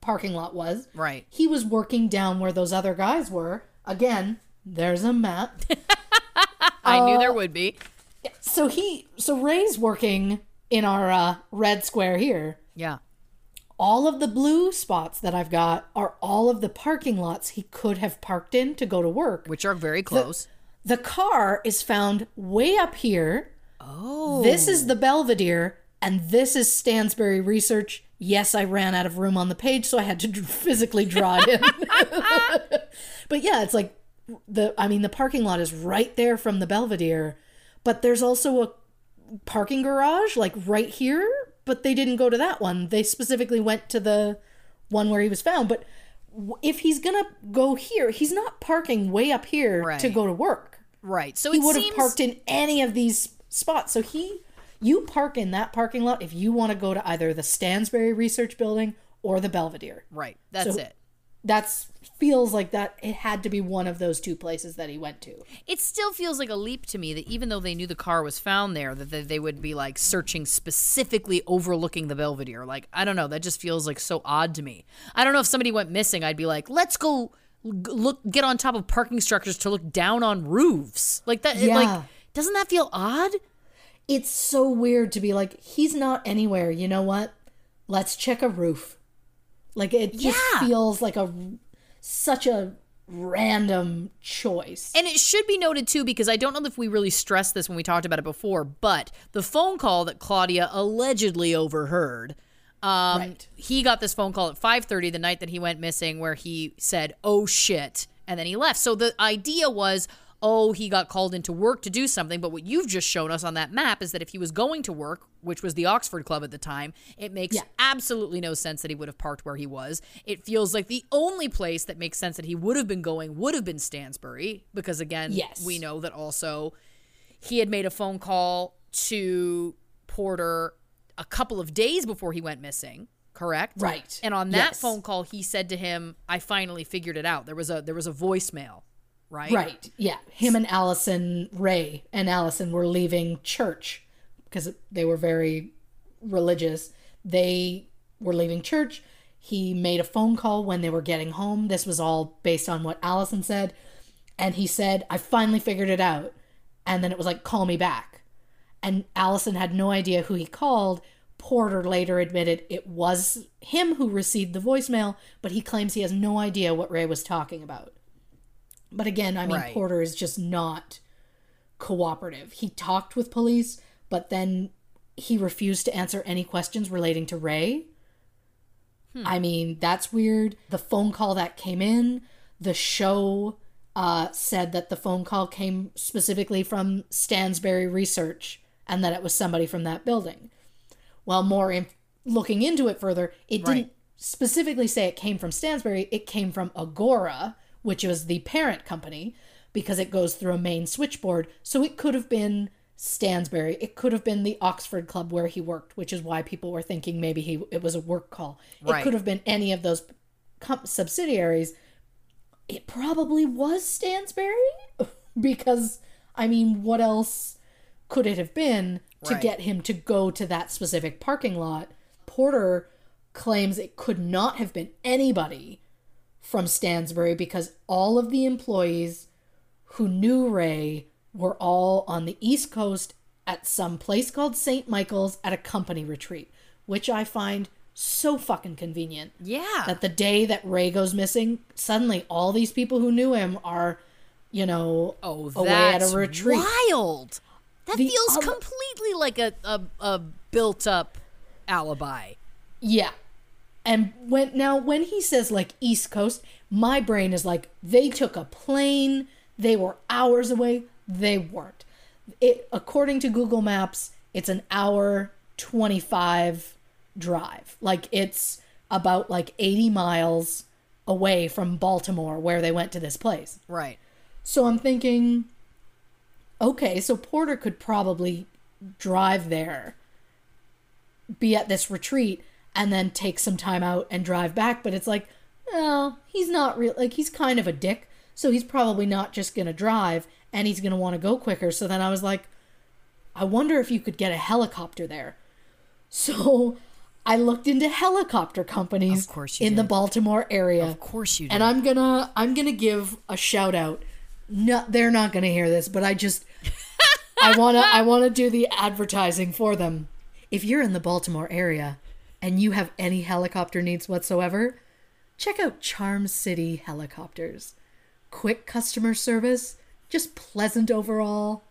parking lot was. Right. He was working down where those other guys were. Again, there's a map. I knew Uh, there would be. so he so Rey's working in our uh, red square here. Yeah. All of the blue spots that I've got are all of the parking lots he could have parked in to go to work. Which are very close. The car is found way up here. Oh. This is the Belvedere, and this is Stansberry Research. Yes, I ran out of room on the page, so I had to d- physically draw it in. but yeah, it's like the I mean the parking lot is right there from the Belvedere, but there's also a parking garage like right here, but they didn't go to that one. They specifically went to the one where he was found, but if he's going to go here, he's not parking way up here to go to work right. So he would seems have parked in any of these spots. So he, you park in that parking lot if you want to go to either the Stansberry Research Building or the Belvedere. Right. That's So- it. That's feels like that it had to be one of those two places that he went to. It still feels like a leap to me that even though they knew the car was found there, that they- would be like searching specifically overlooking the Belvedere. Like, I don't know. That just feels like so odd to me. I don't know if somebody went missing, I'd be like, let's go look, get on top of parking structures to look down on roofs. Like that. Yeah. Like, doesn't that feel odd? It's so weird to be like he's not anywhere. You know what? Let's check a roof. Like it just Yeah. feels like a such a random choice. And it should be noted too, because I don't know if we really stressed this when we talked about it before, but the phone call that Claudia allegedly overheard. Um, Right. He got this phone call at 5:30 the night that he went missing, where he said, "Oh shit," and then he left. So the idea was, oh, he got called into work to do something. But what you've just shown us on that map is that if he was going to work, which was the Oxford Club at the time, it makes Yeah. absolutely no sense that he would have parked where he was. It feels like the only place that makes sense that he would have been going would have been Stansberry, because again, Yes. we know that also he had made a phone call to Porter a couple of days before he went missing, correct? Right. And on that Yes. phone call he said to him, "I finally figured it out. There was a there was a voicemail." Right? Right. Yeah. Him and Allison Rey and Allison were leaving church because they were very religious. They were leaving church. He made a phone call when they were getting home. This was all based on what Allison said. And he said, I finally figured it out. And then it was like, call me back. And Allison had no idea who he called. Porter later admitted it was him who received the voicemail, but he claims he has no idea what Rey was talking about. But again, I mean, Right. Porter is just not cooperative. He talked with police, but then he refused to answer any questions relating to Rey. I mean, that's weird. The phone call that came in, the show uh, said that the phone call came specifically from Stansberry Research and that it was somebody from that building. Well, more in- looking into it further, it Right. didn't specifically say it came from Stansberry. It came from Agora, which was the parent company, because it goes through a main switchboard. So it could have been Stansberry. It could have been the Oxford Club where he worked, which is why people were thinking maybe he it was a work call. Right. It could have been any of those subsidiaries. It probably was Stansberry because I mean, what else could it have been to Right. get him to go to that specific parking lot? Porter claims it could not have been anybody from Stansberry because all of the employees who knew Rey were all on the East Coast at some place called St. Michael's at a company retreat, which I find so fucking convenient. Yeah. That the day that Rey goes missing, suddenly all these people who knew him are, you know, oh, away at a retreat. wild. That The feels completely like a, a, a built up alibi. Yeah. And when now when he says like East Coast, my brain is like they took a plane, they were hours away, they weren't. It according to Google Maps, it's an hour 25 drive. Like it's about like 80 miles away from Baltimore where they went to this place. Right. So I'm thinking, okay, so Porter could probably drive there, be at this retreat, and then take some time out and drive back. But it's like, well, he's not real. Like he's kind of a dick. So he's probably not just going to drive and he's going to want to go quicker. So then I was like, I wonder if you could get a helicopter there. So I looked into helicopter companies Of course you in the. Baltimore area. Of course you did. And I'm gonna I'm gonna give a shout out. No, they're not gonna hear this, but I just I wanna I wanna do the advertising for them. If you're in the Baltimore area and you have any helicopter needs whatsoever, check out Charm City Helicopters. Quick customer service, just pleasant overall.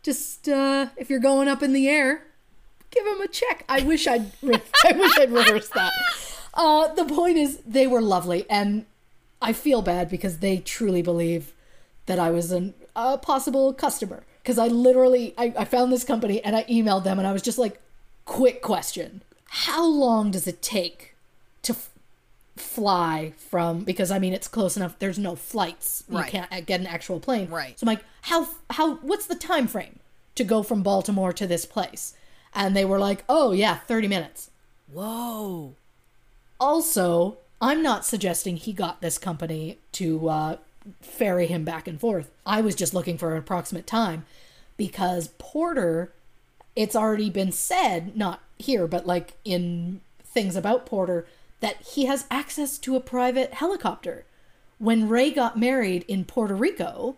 Just uh, if you're going up in the air, give them a check. I wish I'd re- I wish I'd reversed that. Uh, the point is, they were lovely, and I feel bad because they truly believe that I was an, a possible customer. Because I literally I, I found this company and I emailed them and I was just like, quick question: How long does it take to f- fly from? Because I mean, it's close enough. There's no flights. You Right. can't uh, get an actual plane. Right. So I'm like, how how what's the time frame to go from Baltimore to this place? And they were like, oh yeah, 30 minutes. Whoa. Also, I'm not suggesting he got this company to uh, ferry him back and forth. I was just looking for an approximate time because Porter, it's already been said, not here, but like in things about Porter, that he has access to a private helicopter. When Rey got married in Puerto Rico,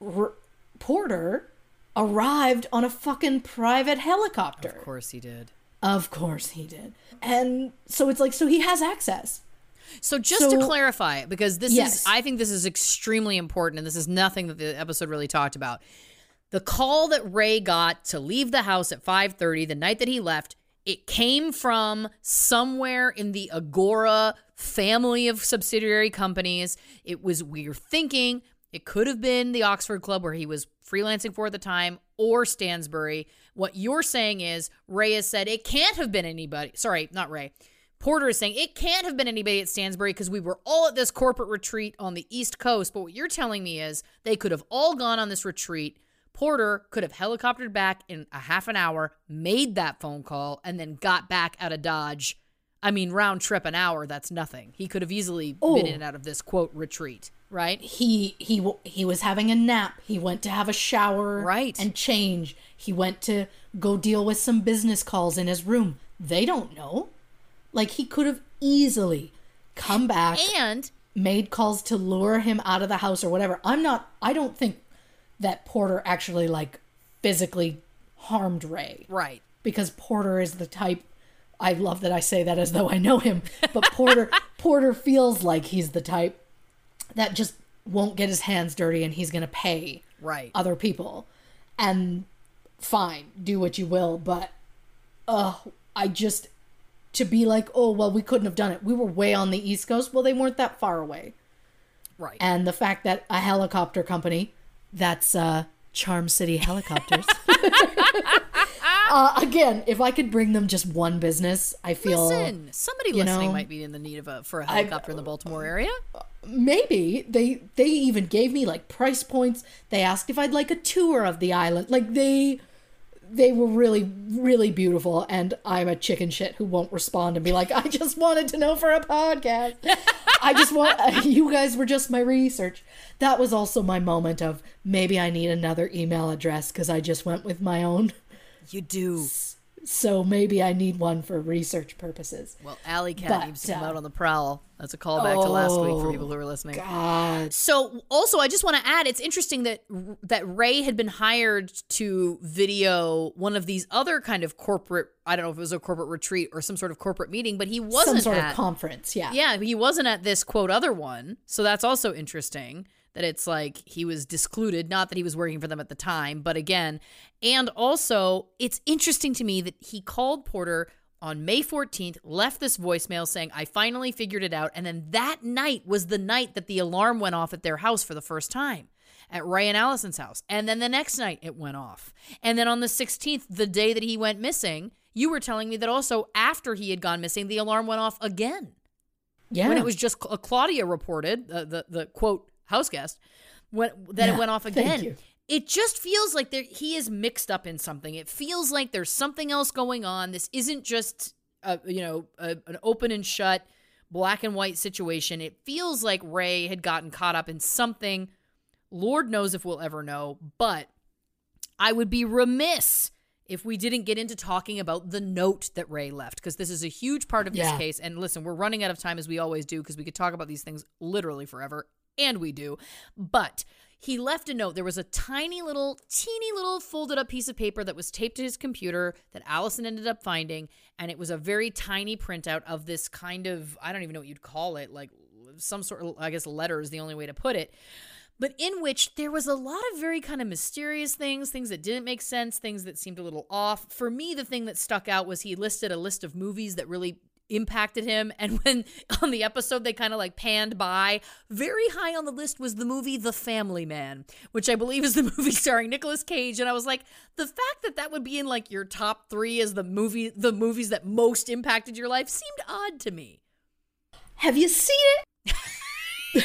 R- Porter arrived on a fucking private helicopter. Of course he did. Of course he did. And so it's like, so he has access. So just to So- clarify, because this Yes. is, I think this is extremely important, and this is nothing that the episode really talked about. The call that Rey got to leave the house at 5:30 the night that he left, it came from somewhere in the Agora family of subsidiary companies. It was we're thinking it could have been the Oxford Club where he was freelancing for at the time, or Stansberry. What you're saying is Rey has said it can't have been anybody. Sorry, not Rey. Porter is saying it can't have been anybody at Stansberry because we were all at this corporate retreat on the East Coast. But what you're telling me is they could have all gone on this retreat. Porter could have helicoptered back in a half an hour, made that phone call, and then got back out of Dodge. I mean, round trip an hour, that's nothing. He could have easily Oh. been in and out of this quote retreat, right? He he he was having a nap. He went to have a shower, Right. and change. He went to go deal with some business calls in his room. They don't know. Like he could have easily come back, And made calls to lure him out of the house or whatever. I'm not. I don't think that Porter actually like physically harmed Rey. right. because Porter is the type I love that I say that as though I know him, but Porter Porter feels like he's the type that just won't get his hands dirty and he's going to pay Right. other people. And fine, do what you will, but uh I just to be like, "Oh, well, we couldn't have done it. We were way on the East Coast." Well, they weren't that far away. Right. And the fact that a helicopter company, that's uh, Charm City Helicopters. uh, again, if I could bring them just one business, I feel Listen, somebody listening know, might be in the need of a for a helicopter in the Baltimore area. maybe they they even gave me like price points. They asked if I'd like a tour of the island. Like they they were really really beautiful and I'm a chicken shit who won't respond and be like I just wanted to know for a podcast. I just want you guys were just my research. That was also my moment of maybe I need another email address cuz I just went with my own. You do. So maybe I need one for research purposes. Well, Alley Cat But, needs to come uh, out on the prowl. That's a callback to last week for people who are listening. God. So, also, I just want to add, it's interesting that that Rey had been hired to video one of these other kind of corporate. I don't know if it was a corporate retreat or some sort of corporate meeting, but he wasn't Some sort at, of conference, yeah. Yeah, he wasn't at this quote other one. So that's also interesting that it's like he was discluded, not that he was working for them at the time, but again, and also it's interesting to me that he called Porter on May 14th, left this voicemail saying, I finally figured it out. And then that night was the night that the alarm went off at their house for the first time. At Rey and Allison's house. And then the next night it went off. And then on the 16th, the day that he went missing, you were telling me that also after he had gone missing, the alarm went off again Yeah. when it was just uh, Claudia reported uh, the the quote house guest when that Yeah, it went off again. It just feels like there he is mixed up in something. It feels like there's something else going on. This isn't just a, you know a, an open and shut black and white situation. It feels like Rey had gotten caught up in something. Lord knows if we'll ever know, but I would be remiss if we didn't get into talking about the note that Rey left, because this is a huge part of this Yeah. case. And listen, we're running out of time as we always do, because we could talk about these things literally forever, and we do. But he left a note. There was a tiny little, teeny little folded up piece of paper that was taped to his computer that Allison ended up finding. And it was a very tiny printout of this kind of, I don't even know what you'd call it, like some sort of, I guess, letter is the only way to put it but in which there was a lot of very kind of mysterious things, things that didn't make sense, things that seemed a little off. For me, the thing that stuck out was he listed a list of movies that really impacted him and when on the episode they kind of like panned by very high on the list was the movie The Family Man which I believe is the movie starring Nicolas Cage and I was like the fact that that would be in like your top 3 as the movie the movies that most impacted your life seemed odd to me Have you seen it?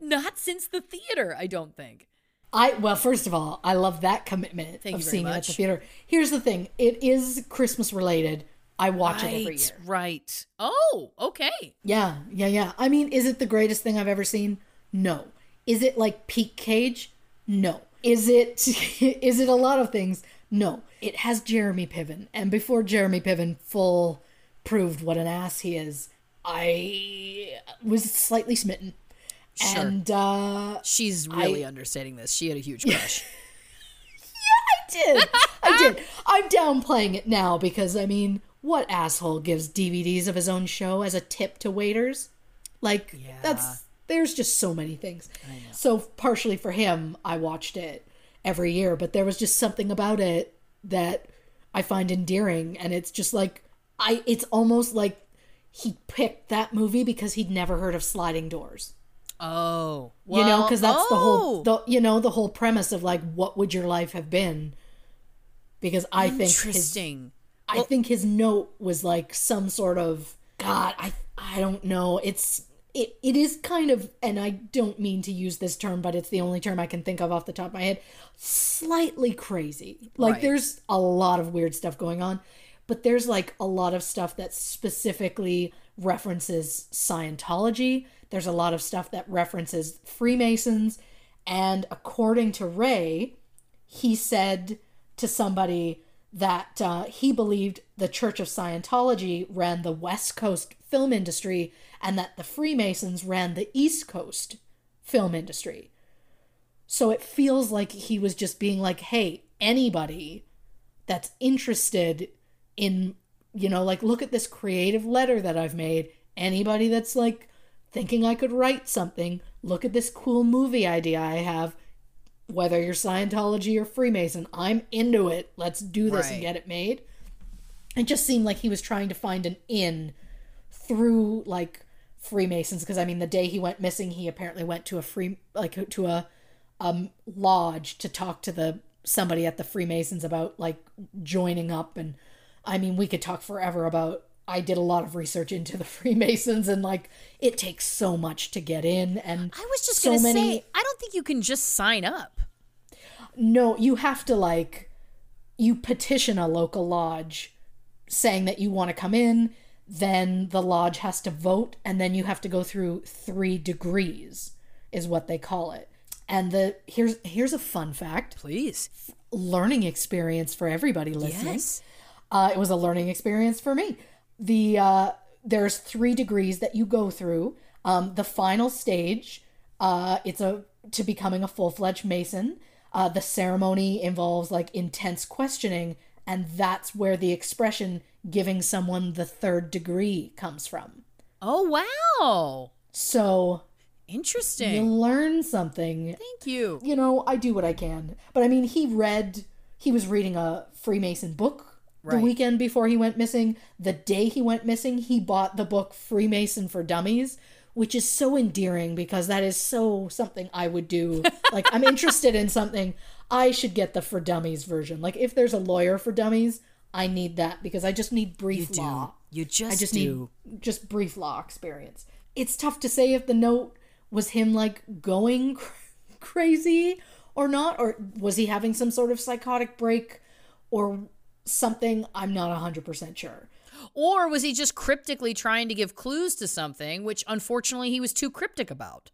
not since the theater I don't think I well, first of all, I love that commitment Thank of seeing it at the theater. Here's the thing: it is Christmas related. I watch it every year. Right. Oh, okay. Yeah, yeah, yeah. I mean, is it the greatest thing I've ever seen? No. Is it like peak Cage? No. Is it is it a lot of things? No. It has Jeremy Piven, and before Jeremy Piven full proved what an ass he is, I was slightly smitten. Sure. And uh She's really understating this. She had a huge crush. Yeah, I did. I did. I'm downplaying it now because I mean, what asshole gives DVDs of his own show as a tip to waiters? Like that's there's just so many things. So partially for him, I watched it every year, but there was just something about it that I find endearing and it's just like I it's almost like he picked that movie because he'd never heard of sliding doors oh. you know because that's the whole oh, the, you know the whole premise of like what would your life have been because i think Interesting. I think his note was like some sort of god i i don't know it's it, it is kind of and i don't mean to use this term but it's the only term i can think of off the top of my head slightly crazy like Right. there's a lot of weird stuff going on but there's like a lot of stuff that specifically references Scientology. There's a lot of stuff that references Freemasons. And according to Ray, he said to somebody that uh, he believed the Church of Scientology ran the West Coast film industry and that the Freemasons ran the East Coast film industry. So it feels like he was just being like, hey, anybody that's interested in you know like look at this creative letter that I've made anybody that's like thinking I could write something look at this cool movie idea I have whether you're Scientology or Freemason I'm into it. Let's do this and get it made. It just seemed like he was trying to find an in through like Freemasons because I mean the day he went missing he apparently went to a free like to a um lodge to talk to the somebody at the Freemasons about like joining up. And I mean we could talk forever about I did a lot of research into the Freemasons and like it takes so much to get in and I was just so gonna many say, I don't think you can just sign up. no, you have to like you petition a local lodge saying that you want to come in, then the lodge has to vote and then you have to go through 3 degrees is what they call it. And the here's here's a fun fact, Please. learning experience for everybody listening. Yes. Uh, it was a learning experience for me. The uh, there's three degrees that you go through. Um, the final stage, uh, it's a to becoming a full fledged Mason. Uh, the ceremony involves like intense questioning, and that's where the expression "giving someone the third degree" comes from. Oh wow. So interesting. you learn something Thank you. you know, I do what I can. But I mean, he read, he was reading a Freemason book the weekend before he went missing. The day he went missing, he bought the book Freemason for Dummies, which is so endearing because that is so something I would do. like, I'm interested in something, I should get the for Dummies version. Like, if there's a lawyer for dummies, I need that because I just need brief You law. do. You just, I just do. need just brief law experience. It's tough to say if the note was him like going cr- crazy or not, or was he having some sort of psychotic break or something. I'm not 100% sure. Or was he just cryptically trying to give clues to something, which unfortunately he was too cryptic about?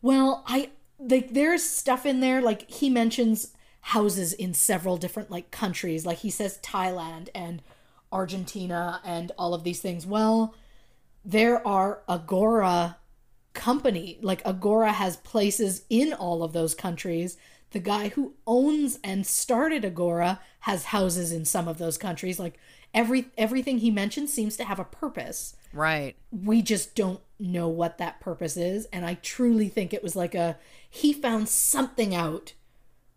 Well, I like there's stuff in there like he mentions houses in several different like countries. Like he says Thailand and Argentina and all of these things. Well, there are Agora company. Like Agora has places in all of those countries. The guy who owns and started Agora has houses in some of those countries. Like every everything he mentions seems to have a purpose. Right. We just don't know what that purpose is and I truly think it was like a he found something out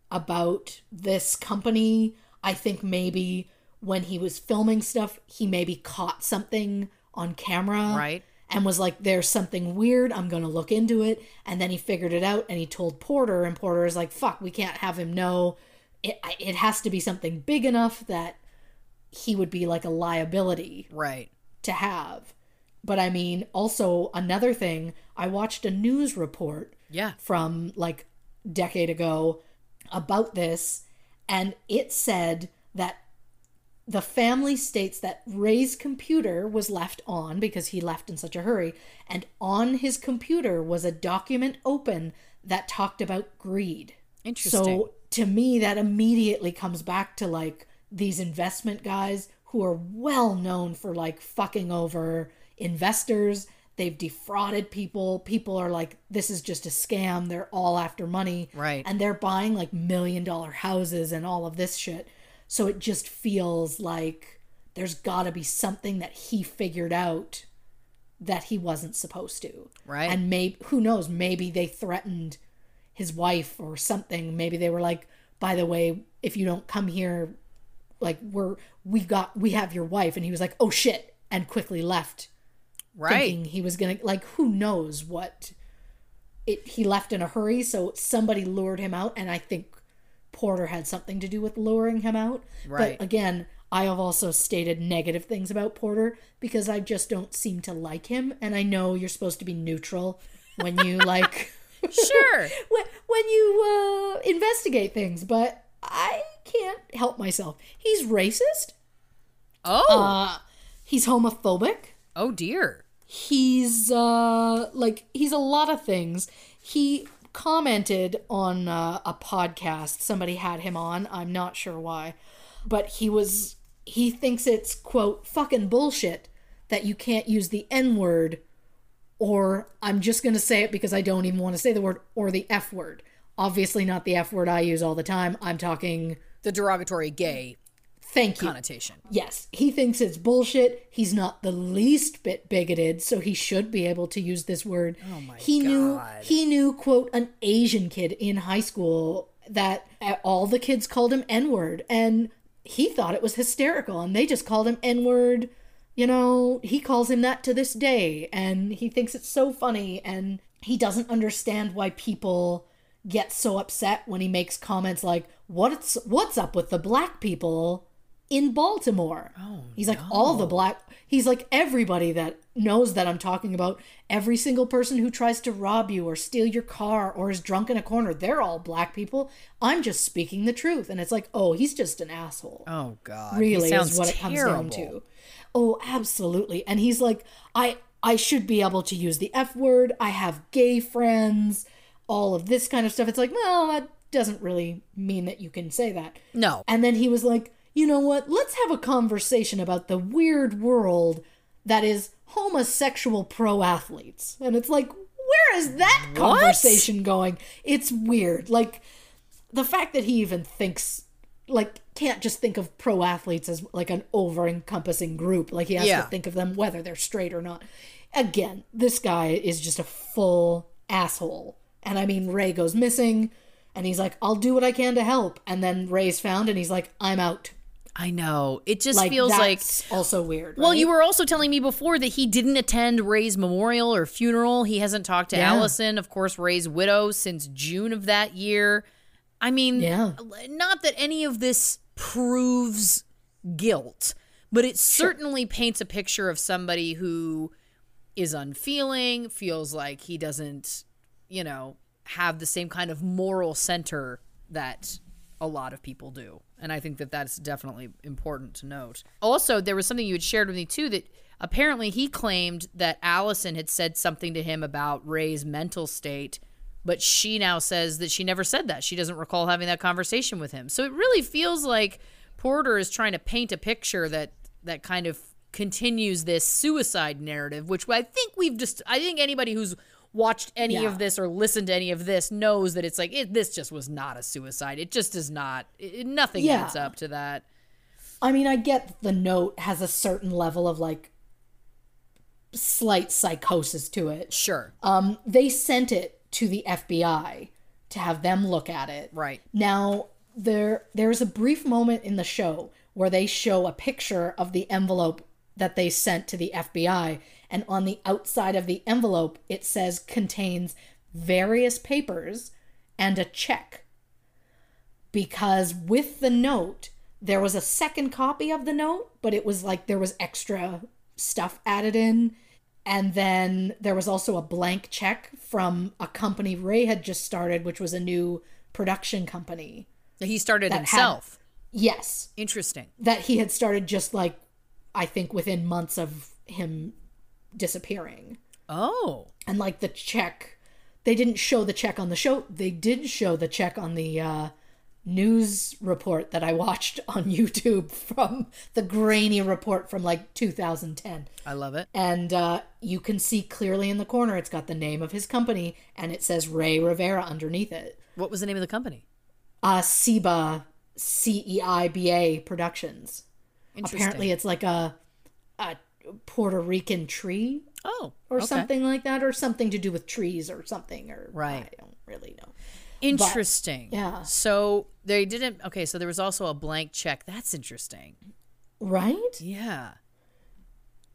about this company. I think maybe when he was filming stuff, he maybe caught something on camera. Right. And was like, there's something weird. I'm going to look into it. And then he figured it out and he told Porter. And Porter is like, fuck, we can't have him know. It, it has to be something big enough that he would be like a liability Right. to have. But I mean, also another thing, I watched a news report Yeah. from like decade ago about this and it said that the family states that Rey's computer was left on because he left in such a hurry and on his computer was a document open that talked about greed. Interesting. So to me that immediately comes back to like these investment guys who are well known for like fucking over investors. They've defrauded people. People are like, this is just a scam. They're all after money. Right. And they're buying like million dollar houses and all of this shit. So it just feels like there's got to be something that he figured out that he wasn't supposed to. Right. And maybe, who knows, maybe they threatened his wife or something. Maybe they were like, by the way, if you don't come here, like we're, we've got, we have your wife. And he was like, oh shit. And quickly left right. thinking he was gonna like who knows what it he left in a hurry so somebody lured him out and i think porter had something to do with luring him out Right. but again i have also stated negative things about porter because i just don't seem to like him and i know you're supposed to be neutral when you like Sure. when, when you uh investigate things but i can't help myself he's racist Oh. uh he's homophobic oh dear. he's uh like he's a lot of things he commented on uh, a podcast somebody had him on. I'm not sure why. But he was he thinks it's quote fucking bullshit that you can't use the n word or i'm just going to say it because i don't even want to say the word or the f word. Obviously not the f word i use all the time. I'm talking The derogatory gay thank you connotation. Yes, he thinks it's bullshit. He's not the least bit bigoted, so he should be able to use this word. Oh my he knew he knew quote an Asian kid in high school that all the kids called him N-word and he thought it was hysterical and they just called him N-word. You know, he calls him that to this day and he thinks it's so funny and he doesn't understand why people get so upset when he makes comments like what's what's up with the black people in Baltimore. Oh, he's like all the black. He's like everybody that knows that I'm talking about. Every single person who tries to rob you or steal your car or is drunk in a corner, they're all black people. I'm just speaking the truth, and it's like, oh, he's just an asshole. Oh God. really is what it comes down to. Oh, absolutely. And he's like, I I should be able to use the F word. I have gay friends. All of this kind of stuff. It's like, well, that doesn't really mean that you can say that. No. And then he was like, you know what? Let's have a conversation about the weird world that is homosexual pro athletes. And it's like, where is that What? conversation going? It's weird. Like, the fact that he even thinks, like, can't just think of pro athletes as like an over encompassing group. Like, he has Yeah. to think of them whether they're straight or not. Again, this guy is just a full asshole. And I mean, Rey goes missing. And he's like, I'll do what I can to help. And then Rey's found, and he's like, I'm out. I know. It just Like feels like that's also weird. Well, you were also telling me before that he didn't attend Rey's memorial or funeral. He hasn't talked to Yeah. Allison, of course, Rey's widow, since June of that year. I mean, Yeah. not that any of this proves guilt, but it certainly paints a picture of somebody who is unfeeling, feels like he doesn't, you know, have the same kind of moral center that a lot of people do. And I think that that's definitely important to note. Also, there was something you had shared with me too that apparently he claimed that Allison had said something to him about Rey's mental state, but she now says that she never said that. She doesn't recall having that conversation with him. So it really feels like Porter is trying to paint a picture that that kind of continues this suicide narrative, which I think we've just I think anybody who's watched any Yeah. of this or listened to any of this knows that it's like it, this just was not a suicide. It just is not. It, nothing Yeah. adds up to that. I mean, I get the note has a certain level of like slight psychosis to it. Sure. Um, they sent it to the FBI to have them look at it. Right. Now, there there's a brief moment in the show where they show a picture of the envelope that they sent to the FBI and on the outside of the envelope it says contains various papers and a check. Because with the note there was a second copy of the note, but it was like there was extra stuff added in and then there was also a blank check from a company Rey had just started, which was a new production company. That he started That had- himself. Yes, Interesting. that he had started just like, I think within months of him disappearing. Oh. And like the check, they didn't show the check on the show. They did show the check on the uh, news report that I watched on YouTube from the grainy report from like 2010. I love it. and uh, you can see clearly in the corner it's got the name of his company and it says Rey Rivera underneath it. What was the name of the company? Uh, Ceiba C E I B A Productions. Interesting. Apparently, it's like a a Puerto Rican tree Oh. or okay. something like that, or something to do with trees or something. Or Right. I don't really know. Interesting. yeah. So they didn't. Okay. So there was also a blank check. That's interesting. Right? Yeah.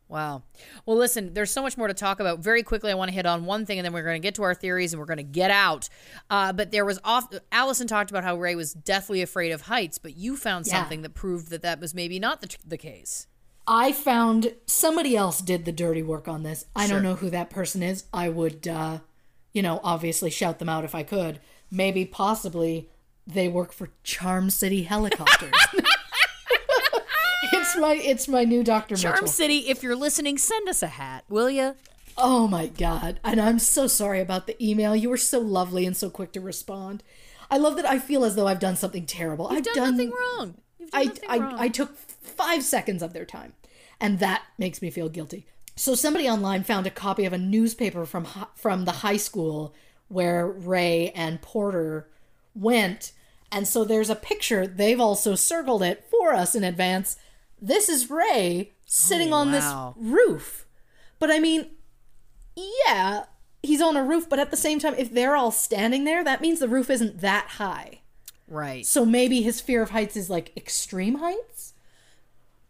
Wow. Well, listen, there's so much more to talk about. Very quickly, I want to hit on one thing, and then we're going to get to our theories, and we're going to get out. Uh, but there was off. Allison talked about how Rey was deathly afraid of heights, but you found Yeah. something that proved that that was maybe not the, the case. I found somebody else did the dirty work on this. I Sure. don't know who that person is. I would, uh, you know, obviously shout them out if I could. Maybe, possibly, they work for Charm City Helicopters. it's my it's my new Doctor Charm Mitchell. City, if you're listening, send us a hat, will you? Oh my god! And I'm so sorry about the email. You were so lovely and so quick to respond. I love that. I feel as though I've done something terrible. I've You've done, nothing wrong. You've done I, I, wrong. I took five seconds of their time, and that makes me feel guilty. So somebody online found a copy of a newspaper from from the high school where Rey and Porter went, and so there's a picture. They've also circled it for us in advance. This is Rey sitting Oh, on wow. this roof, but I mean, yeah, he's on a roof, but at the same time, if they're all standing there, that means the roof isn't that high. right. So maybe his fear of heights is like extreme heights.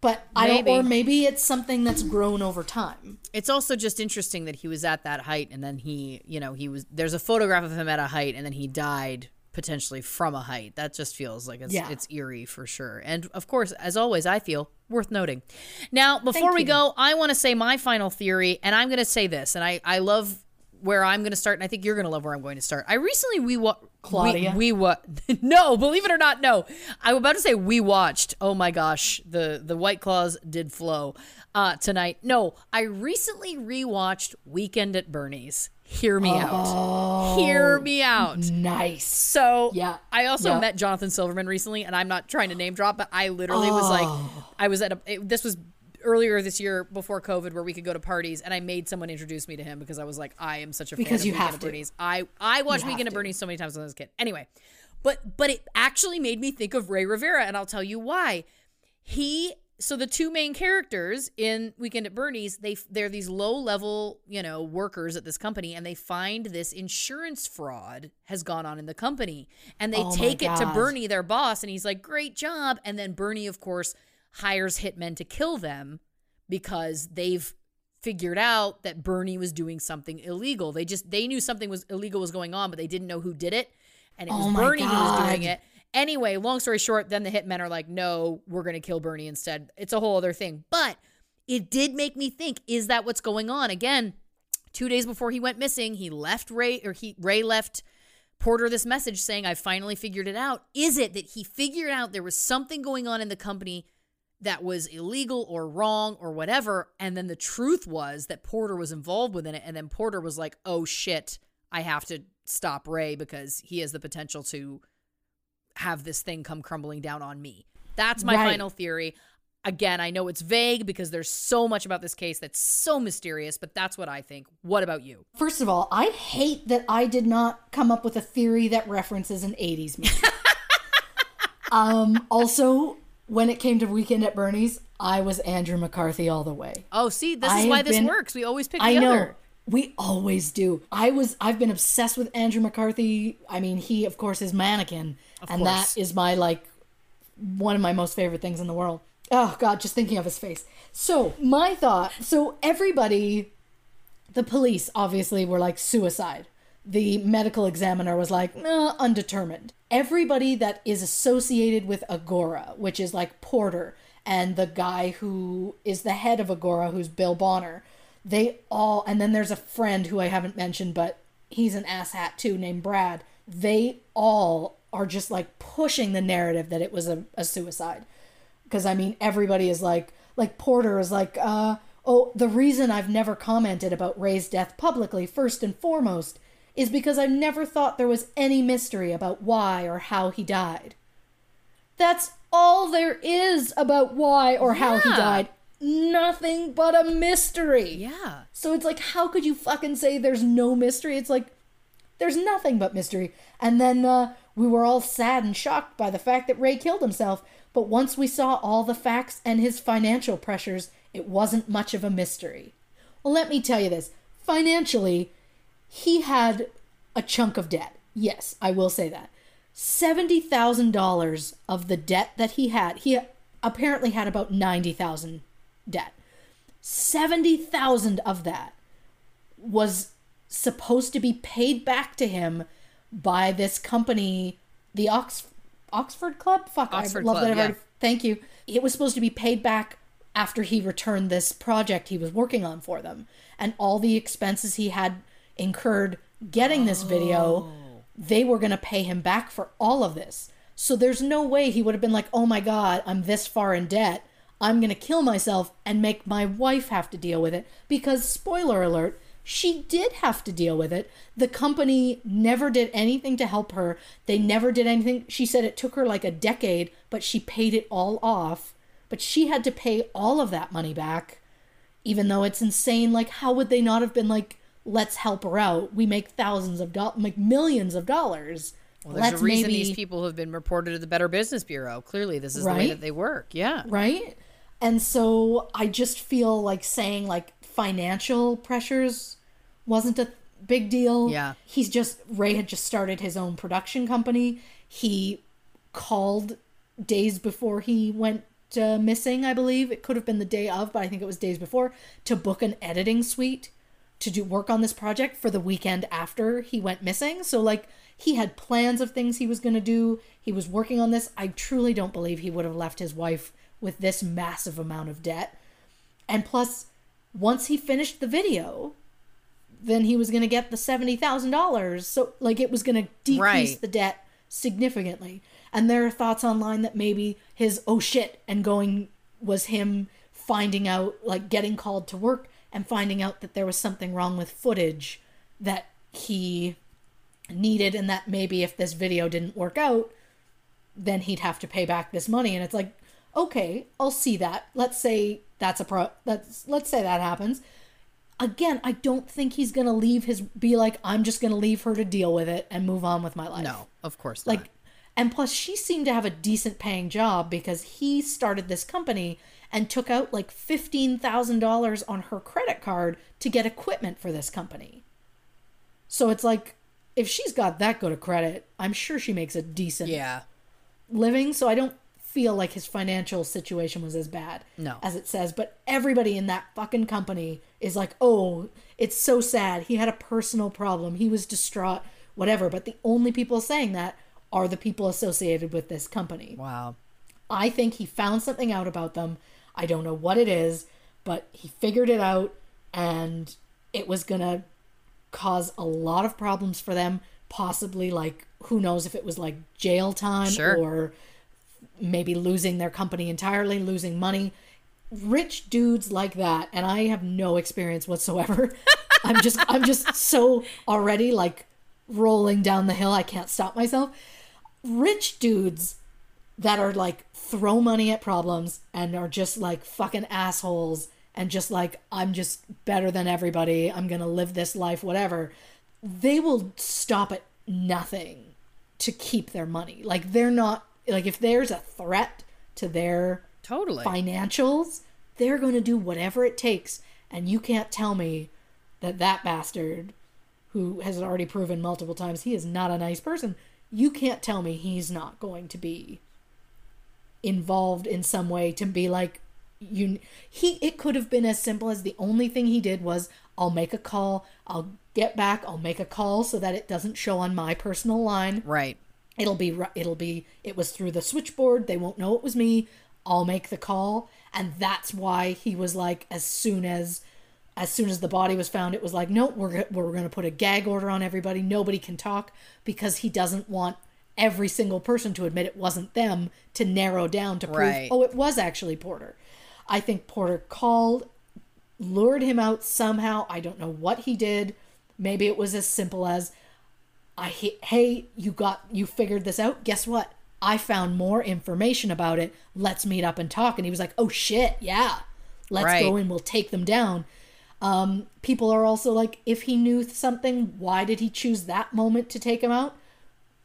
But I don't, or maybe it's something that's grown over time. It's also just interesting that he was at that height and then he, you know, he was there's a photograph of him at a height and then he died potentially from a height. That just feels like it's Yeah. it's eerie for sure. And of course, as always, I feel worth noting. Now, before we go, I want to say my final theory and I'm going to say this and I I love where I'm going to start and I think you're going to love where I'm going to start. I recently we wa- Claudia? we, we what no, believe it or not, no. I'm about to say we watched. Oh my gosh, the the White Claws did flow uh tonight. No, I recently rewatched Weekend at Bernie's. Hear me out. Hear me out. Nice. So Yeah. I also Yeah. met Jonathan Silverman recently, and I'm not trying to name drop, but I literally was like, Oh. I was at a. It, this was earlier this year before COVID, where we could go to parties, and I made someone introduce me to him because I was like, I am such a fan Because of you Weekend have at to. Bernie's. I I watched Weekend at. Bernie's so many times when I was a kid. Anyway, but but it actually made me think of Rey Rivera, and I'll tell you why. He so the two main characters in Weekend at Bernie's, they they're these low level, you know, workers at this company, and they find this insurance fraud has gone on in the company, and they Oh my take it to God. Bernie, their boss, and he's like, "Great job!" And then Bernie, of course, hires hitmen to kill them because they've figured out that Bernie was doing something illegal. They just they knew something was illegal was going on, but they didn't know who did it, and it was Oh Bernie who was doing it. Anyway, long story short, then the hitmen are like, no, we're going to kill Bernie instead. It's a whole other thing. But it did make me think, is that what's going on? Again, two days before he went missing, he left Rey, or he Rey left Porter this message saying, I finally figured it out. Is it that he figured out there was something going on in the company that was illegal or wrong or whatever? And then the truth was that Porter was involved within it. And then Porter was like, oh shit, I have to stop Rey because he has the potential to have this thing come crumbling down on me. That's my Right. final theory. Again, I know it's vague because there's so much about this case that's so mysterious, but that's what I think. What about you? First of all, I hate that I did not come up with a theory that references an 80s movie. um, also, when it came to Weekend at Bernie's, I was Andrew McCarthy all the way. Oh, see, this I is why this been- works. We always pick the I know. other. We always do. I was I've been obsessed with Andrew McCarthy. I mean, he of course is mannequin and course. that is my like one of my most favorite things in the world. Oh god, just thinking of his face. So, my thought, so everybody the police obviously were like suicide. The medical examiner was like, nah, undetermined. Everybody that is associated with Agora, which is like Porter and the guy who is the head of Agora, who's Bill Bonner, they all, and then there's a friend who I haven't mentioned, but he's an asshat too, named Brad. They all are just like pushing the narrative that it was a, a suicide because I mean everybody is like like Porter is like uh oh the reason I've never commented about Rey's death publicly first and foremost is because I never thought there was any mystery about why or how he died. That's all there is about why or how he died. Nothing but a mystery. Yeah. So it's like, how could you fucking say there's no mystery? It's like, there's nothing but mystery. And then uh, we were all sad and shocked by the fact that Rey killed himself. But once we saw all the facts and his financial pressures, it wasn't much of a mystery. Well, let me tell you this financially, he had a chunk of debt. Yes, I will say that. $70,000 of the debt that he had, he apparently had about 90,000 debt. 70,000 of that was supposed to be paid back to him by this company, the Ox Oxford Club. Fuck, Oxford I love Club, that. I've yeah. already- Thank you. It was supposed to be paid back after he returned this project he was working on for them, and all the expenses he had incurred getting this video, oh. they were going to pay him back for all of this. So there's no way he would have been like, "Oh my god, I'm this far in debt. I'm going to kill myself and make my wife have to deal with it." Because spoiler alert, she did have to deal with it. The company never did anything to help her. They never did anything. She said it took her like a decade, but she paid it all off. But she had to pay all of that money back, even though it's insane. Like, how would they not have been like, let's help her out? We make thousands of dollars, like millions of dollars. Well, there's let's a reason maybe these people have been reported to the Better Business Bureau. Clearly, this is the way that they work. Yeah. right? And so I just feel like saying like financial pressures wasn't a big deal. Yeah. He's just Rey had just started his own production company. He called days before he went uh, missing, I believe. It could have been the day of, but I think it was days before to book an editing suite to do work on this project for the weekend after he went missing. So like he had plans of things he was going to do. He was working on this. I truly don't believe he would have left his wife with this massive amount of debt. And plus once he finished the video, then he was going to get the $70,000. So like it was going to decrease Right. the debt significantly. And there are thoughts online that maybe his oh shit and going was him finding out, like getting called to work and finding out that there was something wrong with footage that he needed, and that maybe if this video didn't work out, then he'd have to pay back this money. And it's like, okay, I'll see that. Let's say that's a pro. Let's let's say that happens. Again, I don't think he's gonna leave his be like I'm just gonna leave her to deal with it and move on with my life. No, of course not. Like, and plus, she seemed to have a decent paying job because he started this company and took out like $15,000 on her credit card to get equipment for this company. So it's like, if she's got that good a credit, I'm sure she makes a decent yeah. living. So I don't feel like his financial situation was as bad No. as it says. But everybody in that fucking company is like, oh, it's so sad. He had a personal problem. He was distraught, whatever. But the only people saying that are the people associated with this company. Wow. I think he found something out about them. I don't know what it is, but he figured it out and it was going to cause a lot of problems for them possibly like who knows if it was like jail time Sure. or maybe losing their company entirely, losing money. Rich dudes like that, and I have no experience whatsoever. I'm just I'm just so already like rolling down the hill. I can't stop myself. Rich dudes that are like throw money at problems and are just like fucking assholes and just like I'm just better than everybody. I'm going to live this life whatever. They will stop at nothing to keep their money. Like they're not like if there's a threat to their Totally. financials, they're going to do whatever it takes and you can't tell me that that bastard who has already proven multiple times he is not a nice person, you can't tell me he's not going to be involved in some way to be like you he it could have been as simple as the only thing he did was I'll make a call, I'll get back, I'll make a call so that it doesn't show on my personal line. Right. It'll be it'll be it was through the switchboard. They won't know it was me. I'll make the call, and that's why he was like as soon as as soon as the body was found, it was like no, we're we're going to put a gag order on everybody. Nobody can talk because he doesn't want every single person to admit it wasn't them to narrow down to prove Right. oh it was actually Porter. I think Porter called lured him out somehow. I don't know what he did. Maybe it was as simple as I hey, you got you figured this out. Guess what? I found more information about it. Let's meet up and talk. And he was like, "Oh shit, yeah, let's Right. go and we'll take them down." Um, people are also like, if he knew something, why did he choose that moment to take him out?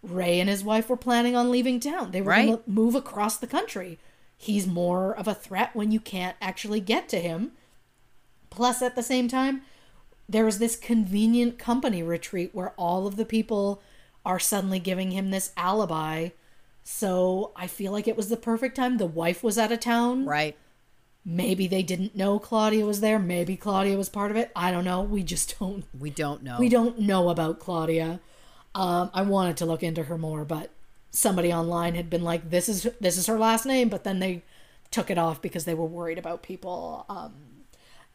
Rey and his wife were planning on leaving town. They were Right. going to move across the country. He's more of a threat when you can't actually get to him. Plus, at the same time, there was this convenient company retreat where all of the people are suddenly giving him this alibi. So I feel like it was the perfect time. The wife was out of town. Right. Maybe they didn't know Claudia was there. Maybe Claudia was part of it. I don't know. We just don't. We don't know. We don't know about Claudia. Um, I wanted to look into her more, but somebody online had been like, "This is this is her last name," but then they took it off because they were worried about people. Um,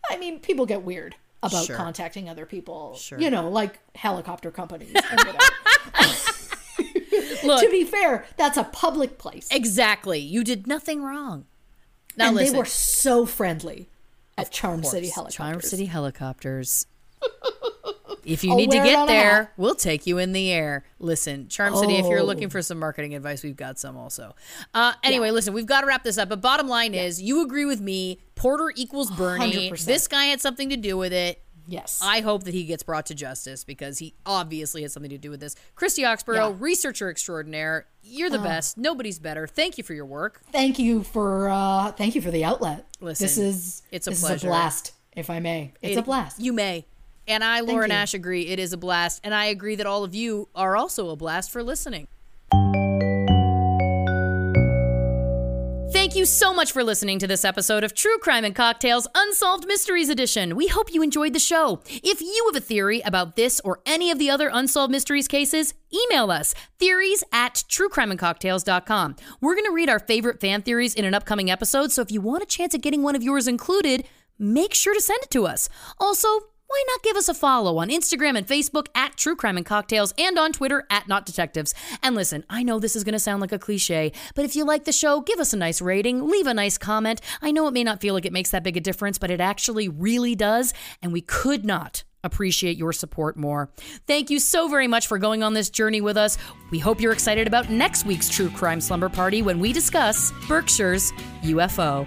I mean, people get weird about Sure. contacting other people. Sure. You know, like helicopter companies. Look, to be fair, that's a public place, exactly. You did nothing wrong. Now and listen. they were so friendly at Charm City Helicopters. Charm City helicopters. if you I'll need to get there, we'll take you in the air. Listen, Charm City, if you're Oh. looking for some marketing advice, we've got some also. Uh, anyway, listen, we've got to wrap this up. But bottom line is, you agree with me. Porter equals Bernie. 100%. This guy had something to do with it. Yes. I hope that he gets brought to justice because he obviously has something to do with this. Christy Oxborough, Yeah. researcher extraordinaire. You're the best. Nobody's better. Thank you for your work. thank you for uh thank you for the outlet. Listen, this is it's a this pleasure. is a blast, if I may. It's a blast. You may. And I, Lauren you. Ash, agree. It is a blast. And I agree that all of you are also a blast for listening. Thank you so much for listening to this episode of True Crime and Cocktails Unsolved Mysteries Edition. We hope you enjoyed the show. If you have a theory about this or any of the other Unsolved Mysteries cases, email us theories at truecrimeandcocktails.com. We're going to read our favorite fan theories in an upcoming episode, so if you want a chance at getting one of yours included, make sure to send it to us. Also, why not give us a follow on Instagram and Facebook at True Crime and Cocktails and on Twitter at Not Detectives? And listen, I know this is going to sound like a cliche, but if you like the show, give us a nice rating, leave a nice comment. I know it may not feel like it makes that big a difference, but it actually really does, and we could not appreciate your support more. Thank you so very much for going on this journey with us. We hope you're excited about next week's True Crime Slumber Party when we discuss Berkshire's UFO.